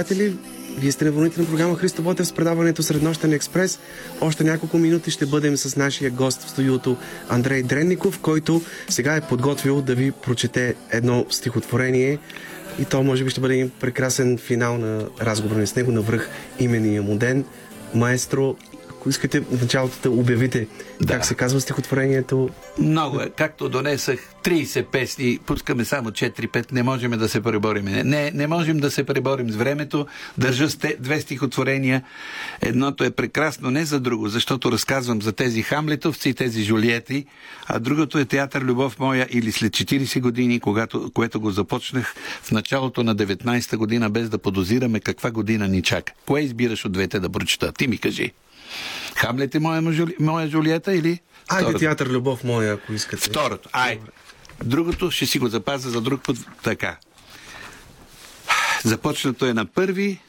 Слушатели, вие сте на вълните на програма Христо Ботев с предаването Среднощен експрес. Още няколко минути ще бъдем с нашия гост в студиото Андрей Дренников, който сега е подготвил да ви прочете едно стихотворение и то може би ще бъде един прекрасен финал на разговора ни с него на връх имения му ден. Маестро, ако искате в началото да обявите Да. как се казва стихотворението, Много е. Както донесах 30 песни, пускаме само 4-5, не можем да се преборим. Не, не можем да се преборим с времето. Държа с те, две стихотворения. Едното е прекрасно не за друго, защото разказвам за тези хамлетовци и тези жулиети, а другото е театър Любов моя или след 40 години, когато, което го започнах в началото на 19-та година, без да подозираме каква година ни чака. Кое избираш от двете да прочета? Ти ми кажи. Хамлет е моя, моя Жулиета или? Айде второто? театър Любов моя, ако искате. Второто. Ай. Другото ще си го запазя за друг път. Така. Започнато е на първи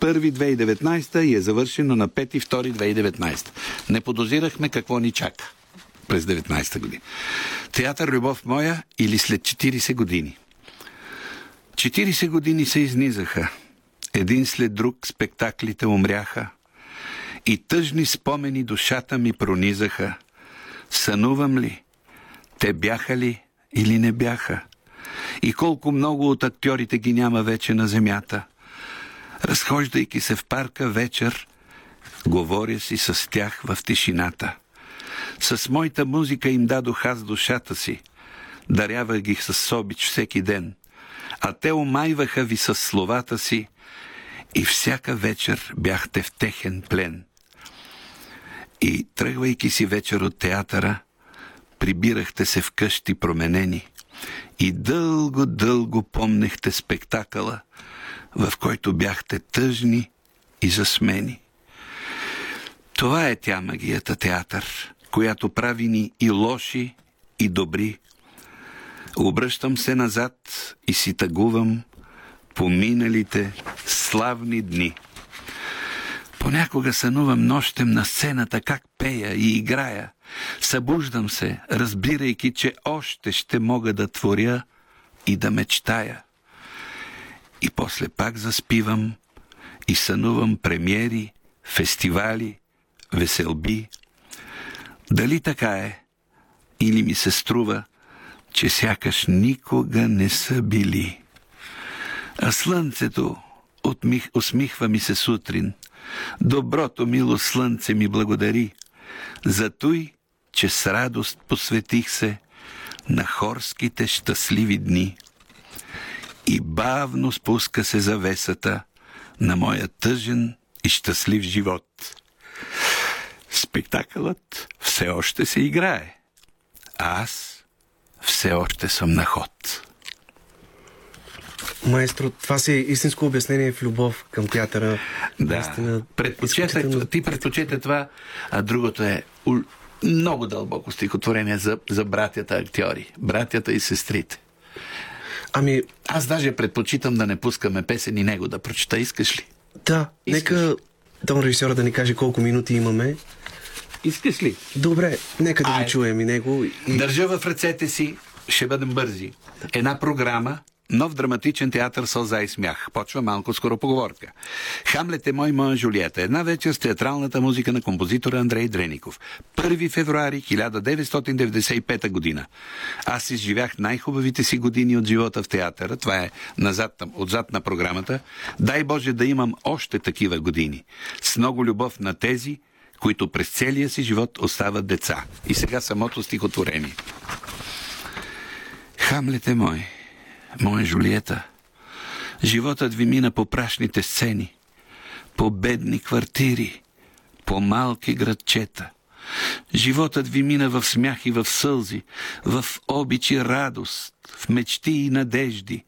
първи 2019 и е завършено на 5 2 2019. Не подозирахме какво ни чака. през 19-та година. Театър Любов моя или след 40 години. 40 години се изнизаха. Един след друг спектаклите умряха. И тъжни спомени душата ми пронизаха. Сънувам ли? Те бяха ли или не бяха? И колко много от актьорите ги няма вече на земята. Разхождайки се в парка вечер, говоря си с тях в тишината. С моята музика им дадох аз душата си. Дарявах ги с обич всеки ден. А те омайваха ви с словата си и всяка вечер бяхте в техен плен. И тръгвайки си вечер от театъра, прибирахте се в къщи променени и дълго-дълго помнехте спектакъла, в който бяхте тъжни и засмени. Това е тя магията театър, която прави ни и лоши, и добри. Обръщам се назад и си тъгувам по миналите славни дни. Понякога сънувам нощем на сцената как пея и играя. Събуждам се, разбирайки, че още ще мога да творя и да мечтая. И после пак заспивам и сънувам премиери, фестивали, веселби. Дали така е? Или ми се струва, че сякаш никога не са били. А слънцето усмихва ми се сутрин. Доброто мило слънце ми благодари. За той, че с радост посветих се на хорските щастливи дни. И бавно спуска се завесата на моя тъжен и щастлив живот. Спектакълът все още се играе. А аз все още съм на ход. Маестро, това си истинско обяснение в любов към театъра. Да. Наистина, Предпочитах, изключително- ти предпочита това, а другото е много дълбоко стихотворение за, за братята актьори, братята и сестрите. Ами, Аз даже предпочитам да не пускаме песен и него да прочета. Искаш ли? да, Искаш. нека тон режисьора да ни каже колко минути имаме. Искаш ли? Добре, нека да Айде. ви чуем и него. И... Държа в ръцете си, ще бъдем бързи. Една програма, нов драматичен театър Сълза и смях. Почва малко скоро поговорка. Хамлет е мой, моя Жулиета. Една вечер с театралната музика на композитора Андрей Дреников. 1 февруари 1995 година. Аз изживях най-хубавите си години от живота в театъра. Това е назад, отзад на програмата. Дай Боже да имам още такива години. С много любов на тези, които през целия си живот остават деца. И сега самото стихотворение. Хамлет е мой, моя Жулиета. Животът ви мина по прашните сцени, по бедни квартири, по малки градчета. Животът ви мина в смях и в сълзи, в обич и радост, в мечти и надежди,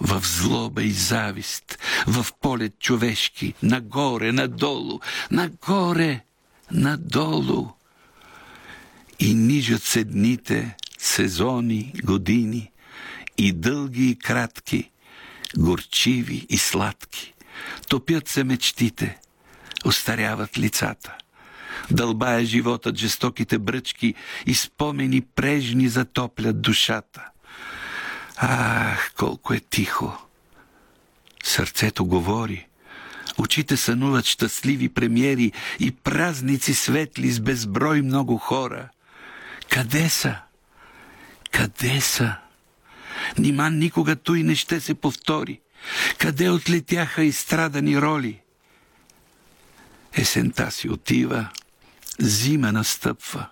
в злоба и завист, в полет човешки, нагоре, надолу, нагоре, надолу. И нижат се дните, сезони, години, дълги и кратки, горчиви и сладки. Топят се мечтите, остаряват лицата. Дълбае животът жестоките бръчки и спомени прежни затоплят душата. Ах, колко е тихо! Сърцето говори, очите сънуват щастливи премиери и празници светли с безброй много хора. Къде са? Къде са? Нима никога той не ще се повтори. Къде отлетяха изстрадани роли? Есента си отива, зима настъпва,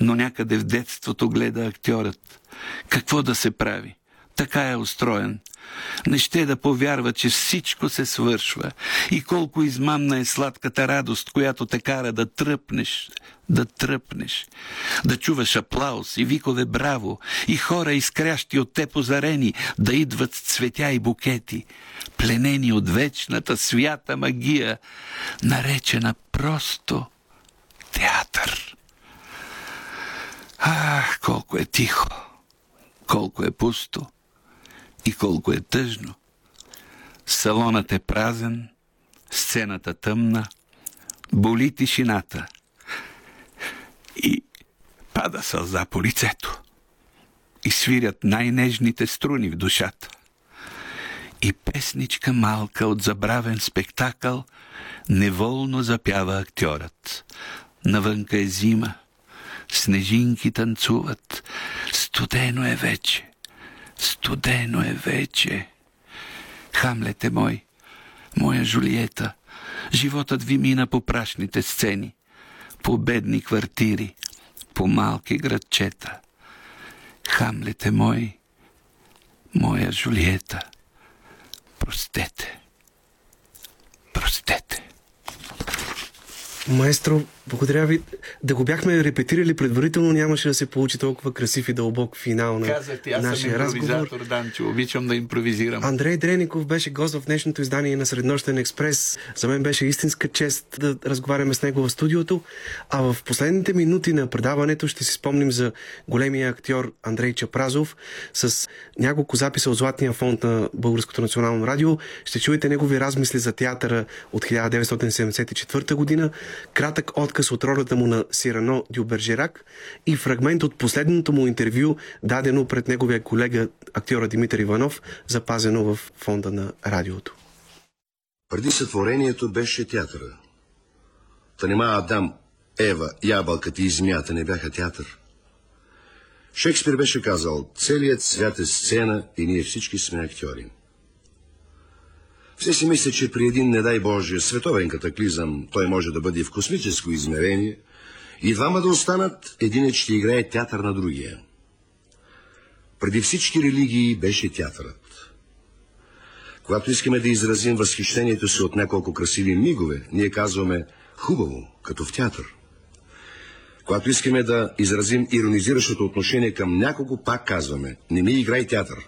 но някъде в детството гледа актьорът. Какво да се прави? Така е устроен. Не ще да повярва, че всичко се свършва и колко измамна е сладката радост, която те кара да тръпнеш, да тръпнеш, да чуваш аплаус и викове браво и хора изкрящи от те позарени да идват с цветя и букети, пленени от вечната свята магия, наречена просто театър. Ах, колко е тихо, колко е пусто и колко е тъжно. Салонът е празен, сцената тъмна, боли тишината. И пада сълза по лицето и свирят най-нежните струни в душата. И песничка малка от забравен спектакъл неволно запява актьорът. Навънка е зима, снежинки танцуват, студено е вече, студено е вече. Хамлете мой, моя Жулиета, животът ви мина по прашните сцени, по бедни квартири, по малки градчета. Хамлете мой, моя Жулиета, простете, простете. Маестро, благодаря ви. Да го бяхме репетирали предварително, нямаше да се получи толкова красив и дълбок финал на Казах ти, аз съм нашия разговор. импровизатор, Данчо. Обичам да импровизирам. Андрей Дреников беше гост в днешното издание на Среднощен експрес. За мен беше истинска чест да разговаряме с него в студиото. А в последните минути на предаването ще си спомним за големия актьор Андрей Чапразов с няколко записа от Златния фонд на Българското национално радио. Ще чуете негови размисли за театъра от 1974 година, кратък отказ от ролята му на Сирано Дюбержерак и фрагмент от последното му интервю, дадено пред неговия колега актьора Димитър Иванов, запазено в фонда на радиото. Преди сътворението беше театъра. Та нема Адам, Ева, ябълката и змията не бяха театър. Шекспир беше казал, целият свят е сцена и ние всички сме актьори. Все си мисля, че при един, не дай Боже, световен катаклизъм, той може да бъде в космическо измерение, и двама да останат, единът ще играе театър на другия. Преди всички религии беше театърът. Когато искаме да изразим възхищението си от няколко красиви мигове, ние казваме хубаво, като в театър. Когато искаме да изразим иронизиращото отношение към някого, пак казваме не ми играй театър.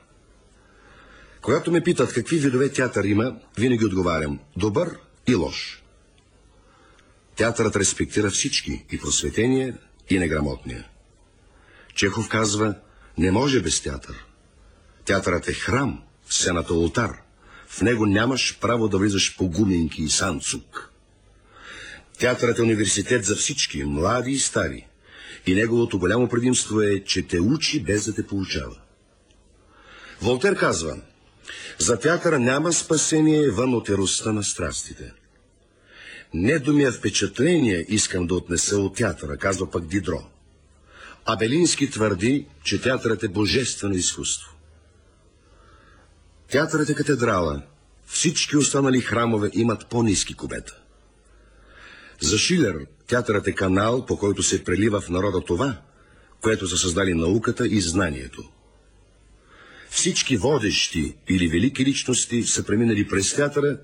Когато ме питат какви видове театър има, винаги отговарям добър и лош. Театърът респектира всички, и просветения, и неграмотния. Чехов казва, не може без театър. Театърът е храм, сцената е ултар. В него нямаш право да влизаш по гуменки и санцук. Театърът е университет за всички, млади и стари. И неговото голямо предимство е, че те учи без да те получава. Волтер казва, за театъра няма спасение вън от еростта на страстите. Не до мия впечатление искам да отнеса от театъра, казва пък Дидро. А Белински твърди, че театърът е божествено изкуство. Театърът е катедрала. Всички останали храмове имат по-низки кубета. За Шилер театърът е канал, по който се прелива в народа това, което са създали науката и знанието. Всички водещи или велики личности са преминали през театъра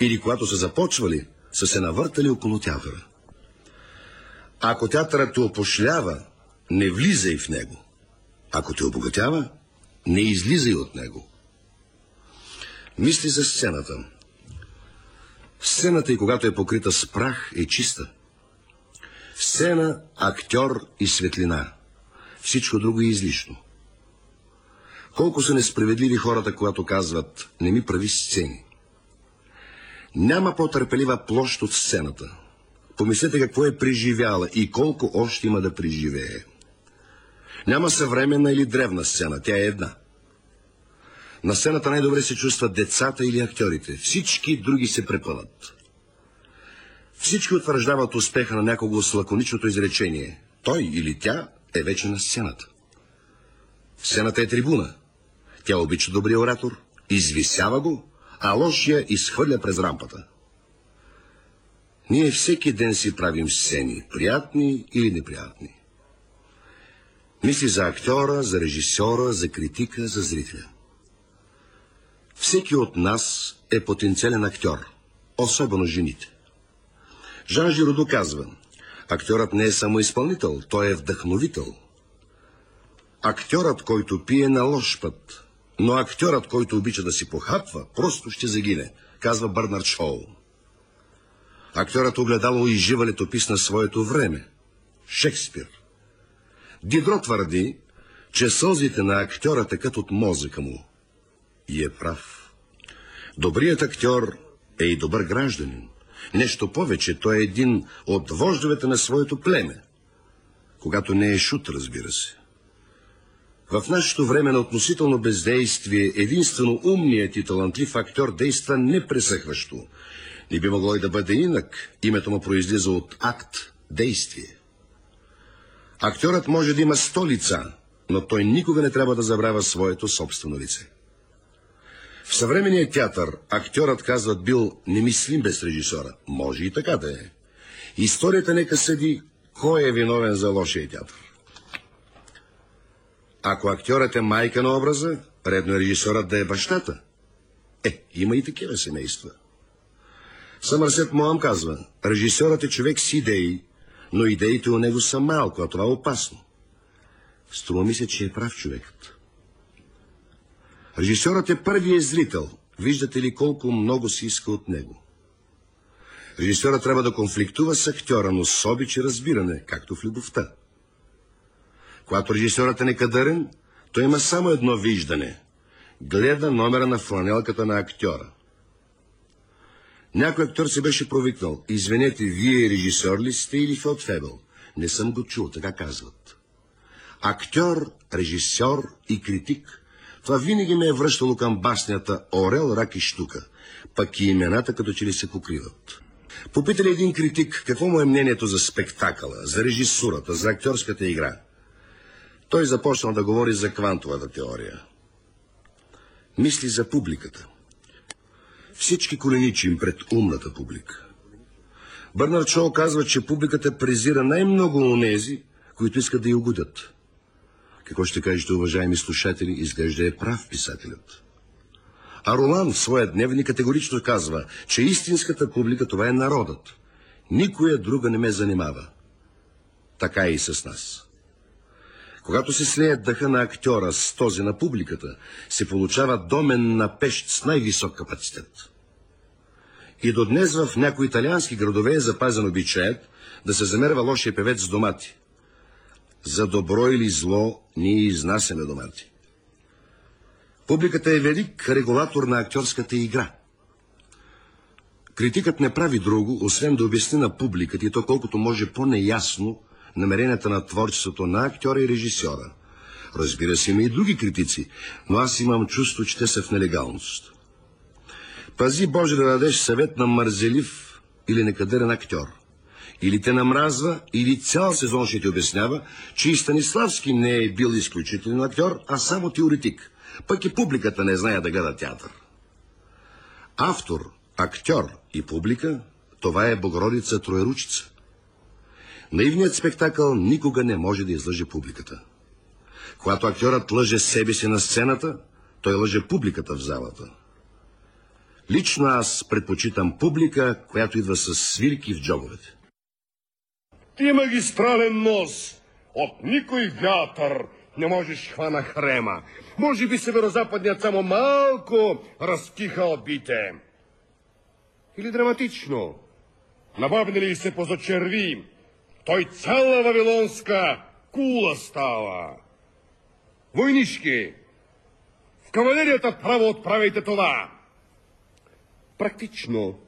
или когато са започвали, са се навъртали около театъра. Ако театърът те опошлява, не влизай в него. Ако те обогатява, не излизай от него. Мисли за сцената. Сцената и когато е покрита с прах, е чиста. Сцена, актьор и светлина. Всичко друго е излишно. Колко са несправедливи хората, когато казват, не ми прави сцени. Няма по-търпелива площ от сцената. Помислете какво е преживяла и колко още има да преживее. Няма съвременна или древна сцена, тя е една. На сцената най-добре се чувстват децата или актьорите. Всички други се препънат. Всички утвърждават успеха на някого с лаконичното изречение. Той или тя е вече на сцената. Сцената е трибуна. Тя обича добрия оратор, извисява го, а лошия изхвърля през рампата. Ние всеки ден си правим сцени, приятни или неприятни. Мисли за актьора, за режисьора, за критика, за зрителя. Всеки от нас е потенциален актьор, особено жените. Жан Жиродо казва, актьорът не е само изпълнител, той е вдъхновител. Актьорът, който пие на лош път, но актьорът, който обича да си похапва, просто ще загине, казва Бърнард Шоу. Актьорът огледало и жива летопис на своето време. Шекспир. Дидро твърди, че сълзите на актьора текат от мозъка му. И е прав. Добрият актьор е и добър гражданин. Нещо повече, той е един от вождовете на своето племе. Когато не е шут, разбира се. В нашето време на относително бездействие единствено умният и талантлив актьор действа непресъхващо. Не би могло и да бъде инак. Името му произлиза от акт, действие. Актьорът може да има сто лица, но той никога не трябва да забравя своето собствено лице. В съвременния театър актьорът, казват, бил немислим без режисора. Може и така да е. Историята нека съди кой е виновен за лошия театър. Ако актьорът е майка на образа, редно е режисорът да е бащата. Е, има и такива семейства. Съмърсет Моам казва, режисьорът е човек с идеи, но идеите у него са малко, а това е опасно. Струва ми се, че е прав човекът. Режисьорът е първият зрител. Виждате ли колко много се иска от него? Режисьорът трябва да конфликтува с актьора, но с обич и разбиране, както в любовта. Когато режисьорът е некадърен, той има само едно виждане. Гледа номера на фланелката на актьора. Някой актьор се беше провикнал. Извинете, вие режисьор ли сте или фелдфебел? Не съм го чул, така казват. Актьор, режисьор и критик. Това винаги ме е връщало към баснята Орел, рак и штука. Пък и имената като че ли се покриват. Попитали един критик какво му е мнението за спектакъла, за режисурата, за актьорската игра. Той започнал да говори за квантовата теория. Мисли за публиката. Всички коленичим пред умната публика. Бърнард Шоу казва, че публиката презира най-много онези, които искат да й угодят. Какво ще кажете, уважаеми слушатели, изглежда е прав писателят. А Ролан в своя дневник категорично казва, че истинската публика това е народът. Никоя друга не ме занимава. Така е и с нас. Когато се слеят дъха на актьора с този на публиката, се получава домен на пещ с най-висок капацитет. И до днес в някои италиански градове е запазен обичаят да се замерва лошия певец с домати. За добро или зло ние изнасяме домати. Публиката е велик регулатор на актьорската игра. Критикът не прави друго, освен да обясни на публиката и то колкото може по-неясно намеренията на творчеството на актьора и режисьора. Разбира се, има и други критици, но аз имам чувство, че те са в нелегалност. Пази Боже да дадеш съвет на мързелив или некадърен актьор. Или те намразва, или цял сезон ще ти обяснява, че и Станиславски не е бил изключителен актьор, а само теоретик. Пък и публиката не знае да гледа театър. Автор, актьор и публика – това е Богородица Троеручица. Наивният спектакъл никога не може да излъже публиката. Когато актьорът лъже себе си на сцената, той лъже публиката в залата. Лично аз предпочитам публика, която идва с свирки в джобовете. Ти магистрален нос, от никой вятър не можеш хвана хрема. Може би северо-западният само малко разкиха обите. Или драматично. Набавнали се позачерви, той цяла вавилонска кула става. Войнишки, в кавалерията право отправяйте това. Практично.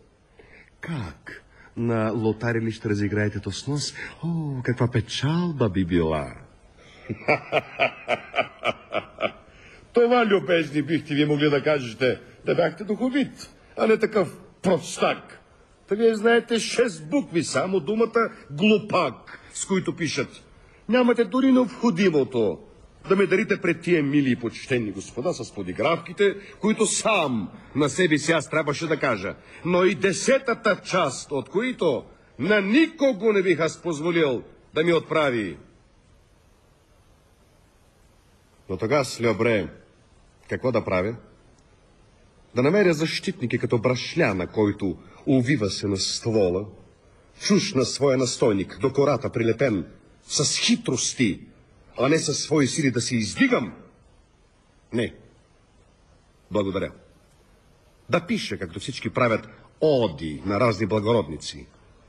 Как? На лотари ли ще разиграете то с нос? О, каква печалба би била! Това, любезни, бихте ви могли да кажете, да бяхте духовит, а не такъв простак. Та вие знаете шест букви, само думата глупак, с които пишат. Нямате дори необходимото да ме дарите пред тия мили и почтени господа с подигравките, които сам на себе си аз трябваше да кажа. Но и десетата част, от които на никого не бих аз позволил да ми отправи. Но тогава с какво да правя? Да намеря защитники като брашля, на който увива се на ствола, чуш на своя настойник, до кората прилепен, с хитрости, а не със свои сили да се издигам? Не. Благодаря. Да пиша, както всички правят, оди на разни благородници.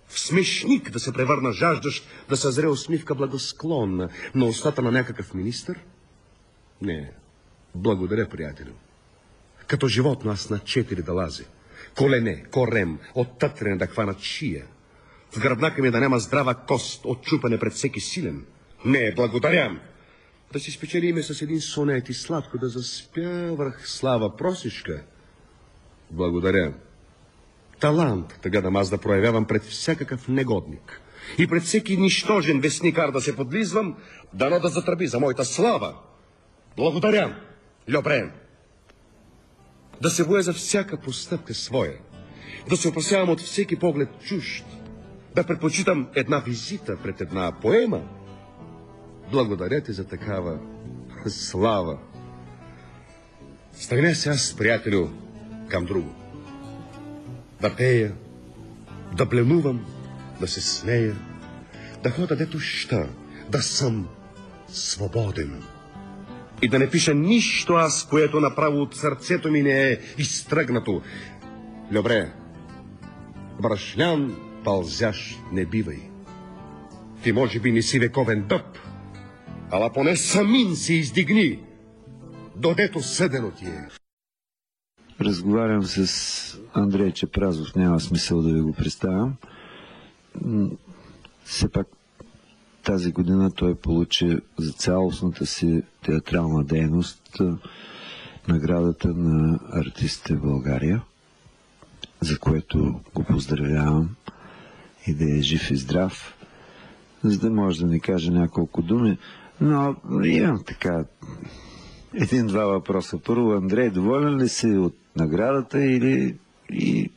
В смешник да се превърна жаждащ, да съзре усмивка благосклонна на устата на някакъв министър? Не. Благодаря, приятелю. Като животно аз на четири да лази колене, корем, от тътрене да хванат шия. В гръбнака ми да няма здрава кост, отчупане пред всеки силен. Не, благодарям. Да си спечели име с един сонет и сладко да заспя върх слава просишка. Благодаря. Талант, да гледам аз да проявявам пред всякакъв негодник. И пред всеки нищожен вестникар да се подлизвам, дано да затръби за моята слава. Благодаря, Льобрен. Да се боя за всяка постъпка своя. Да се опасявам от всеки поглед чужд. Да предпочитам една визита пред една поема. Благодаря ти за такава слава. Стъгня се аз, приятелю, към друго. Да пея, да пленувам, да се смея, да хода дето ща, да съм свободен. И да не пиша нищо аз, което направо от сърцето ми не е изтръгнато. Добре, брашлян пълзящ не бивай. Ти може би не си вековен дъб, ала поне самин се издигни, додето съдено ти е. Разговарям с Андрей Чепразов, няма смисъл да ви го представям. Все пак тази година той получи за цялостната си театрална дейност наградата на артистите в България, за което го поздравявам и да е жив и здрав, за да може да ни каже няколко думи. Но имам така един-два въпроса. Първо, Андрей, доволен ли си от наградата или и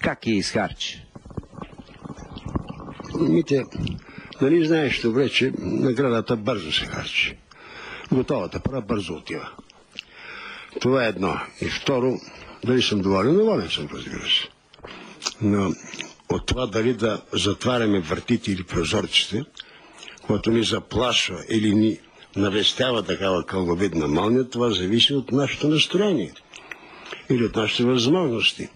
как я изхарчи? Мите, нали знаеш добре, че наградата бързо се харчи. Готовата пара бързо отива. Това е едно. И второ, дали съм доволен? Доволен съм, разбира се. Но от това дали да затваряме вратите или прозорците, което ни заплашва или ни навестява такава кълговидна мълния, това зависи от нашето настроение или от нашите възможности.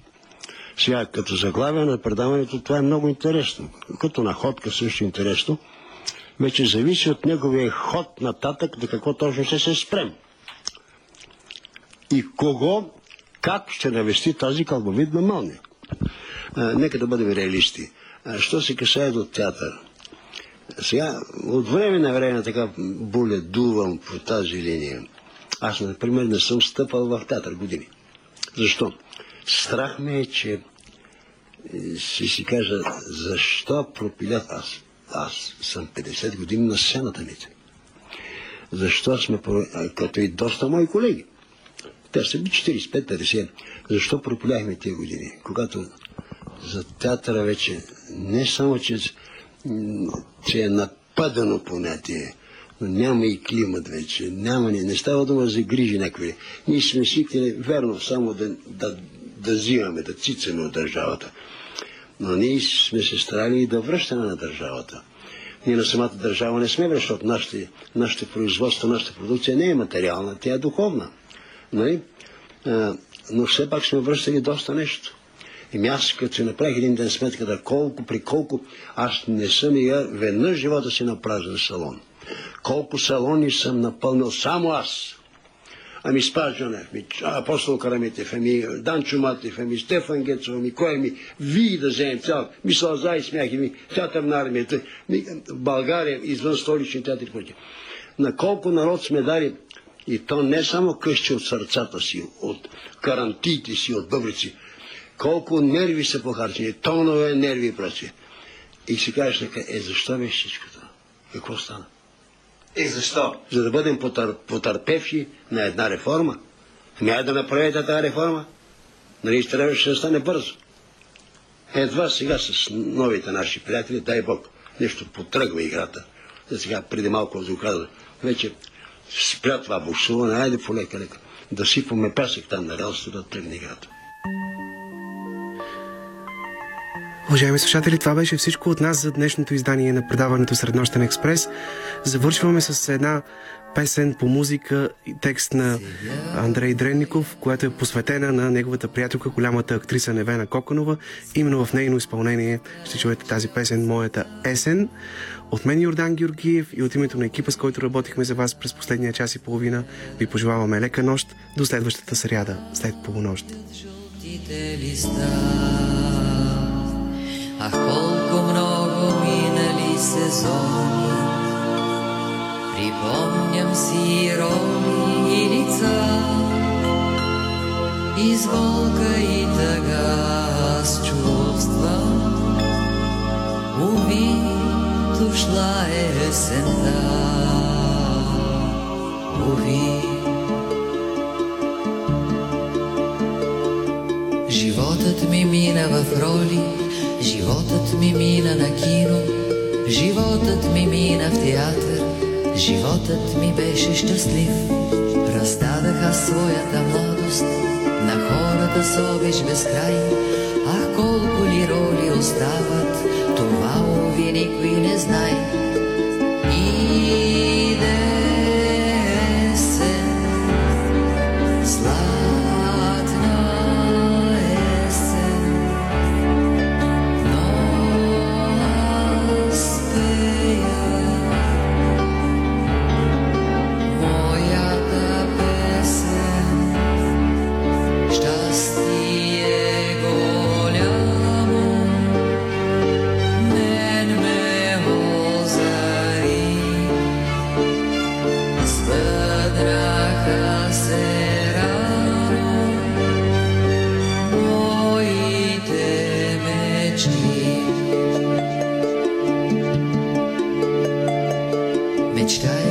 Сега, като заглавие на предаването, това е много интересно. Като находка също интересно. Вече зависи от неговия ход нататък до какво точно ще се спрем. И кого, как ще навести тази кълбовидна мълния. А, нека да бъдем реалисти. А, що се касае до театър? Сега, от време на време така боледувам по тази линия. Аз, например, не съм стъпал в театър години. Защо? Страх ме е, че е, ще си кажа, защо пропилят аз? Аз съм 50 години на сцената ми. Защо сме, като и доста мои колеги. Те са би 45-50. Защо пропиляхме тези години? Когато за театъра вече не само, че, че е нападано понятие, но няма и климат вече, няма ни, не става дума за грижи някакви. Ние сме свикнали, верно, само да, да, да взимаме, да цицаме от държавата. Но ние сме се старали и да връщаме на държавата. Ние на самата държава не сме, защото нашите, нашите производства, нашата продукция не е материална, тя е духовна. Нали? А, но все пак сме връщали доста нещо. И аз като си направих един ден сметката колко при колко аз не съм и веднъж живота си на празен салон. Колко салони съм напълнил само аз. Ами Спаджанев, ми, апостол Карамитев, ами Данчо Матев, ами Стефан Гецов, ами кой ми, вие да вземем цял, ми сълза и смях, ми театър на армията, ми, България, извън столични театри, които. На колко народ сме дали, и то не само къщи от сърцата си, от карантиите си, от бъбрици, колко нерви са похарчени, тонове нерви и прочие. И си кажеш така, е защо беше всичко това? Какво стана? И защо? За да бъдем потър, потърпевши на една реформа. Ами да направите тази реформа. Нали трябваше да стане бързо. Едва сега с новите наши приятели, дай Бог, нещо потръгва играта. За сега преди малко го каза, вече спря това буксуване, айде полека лека. Да сипваме пясък там на релсто да тръгне играта. Уважаеми слушатели, това беше всичко от нас за днешното издание на предаването Среднощен експрес. Завършваме с една песен по музика и текст на Андрей Дренников, която е посветена на неговата приятелка, голямата актриса Невена Коконова. Именно в нейно изпълнение ще чуете тази песен «Моята есен». От мен Йордан Георгиев и от името на екипа, с който работихме за вас през последния час и половина, ви пожелаваме лека нощ до следващата сряда, след полунощ. Ах, колко много минали сезони, припомням си роли и лица, изволка и тъга с чувства, Уви, дошла е есента, уви. Животът ми мина в роли, Животът ми мина на кино, животът ми мина в театър, животът ми беше щастлив. Раздадаха своята младост на хората с обич без край, а колко ли роли остават, това уви никой не знае. Mecdai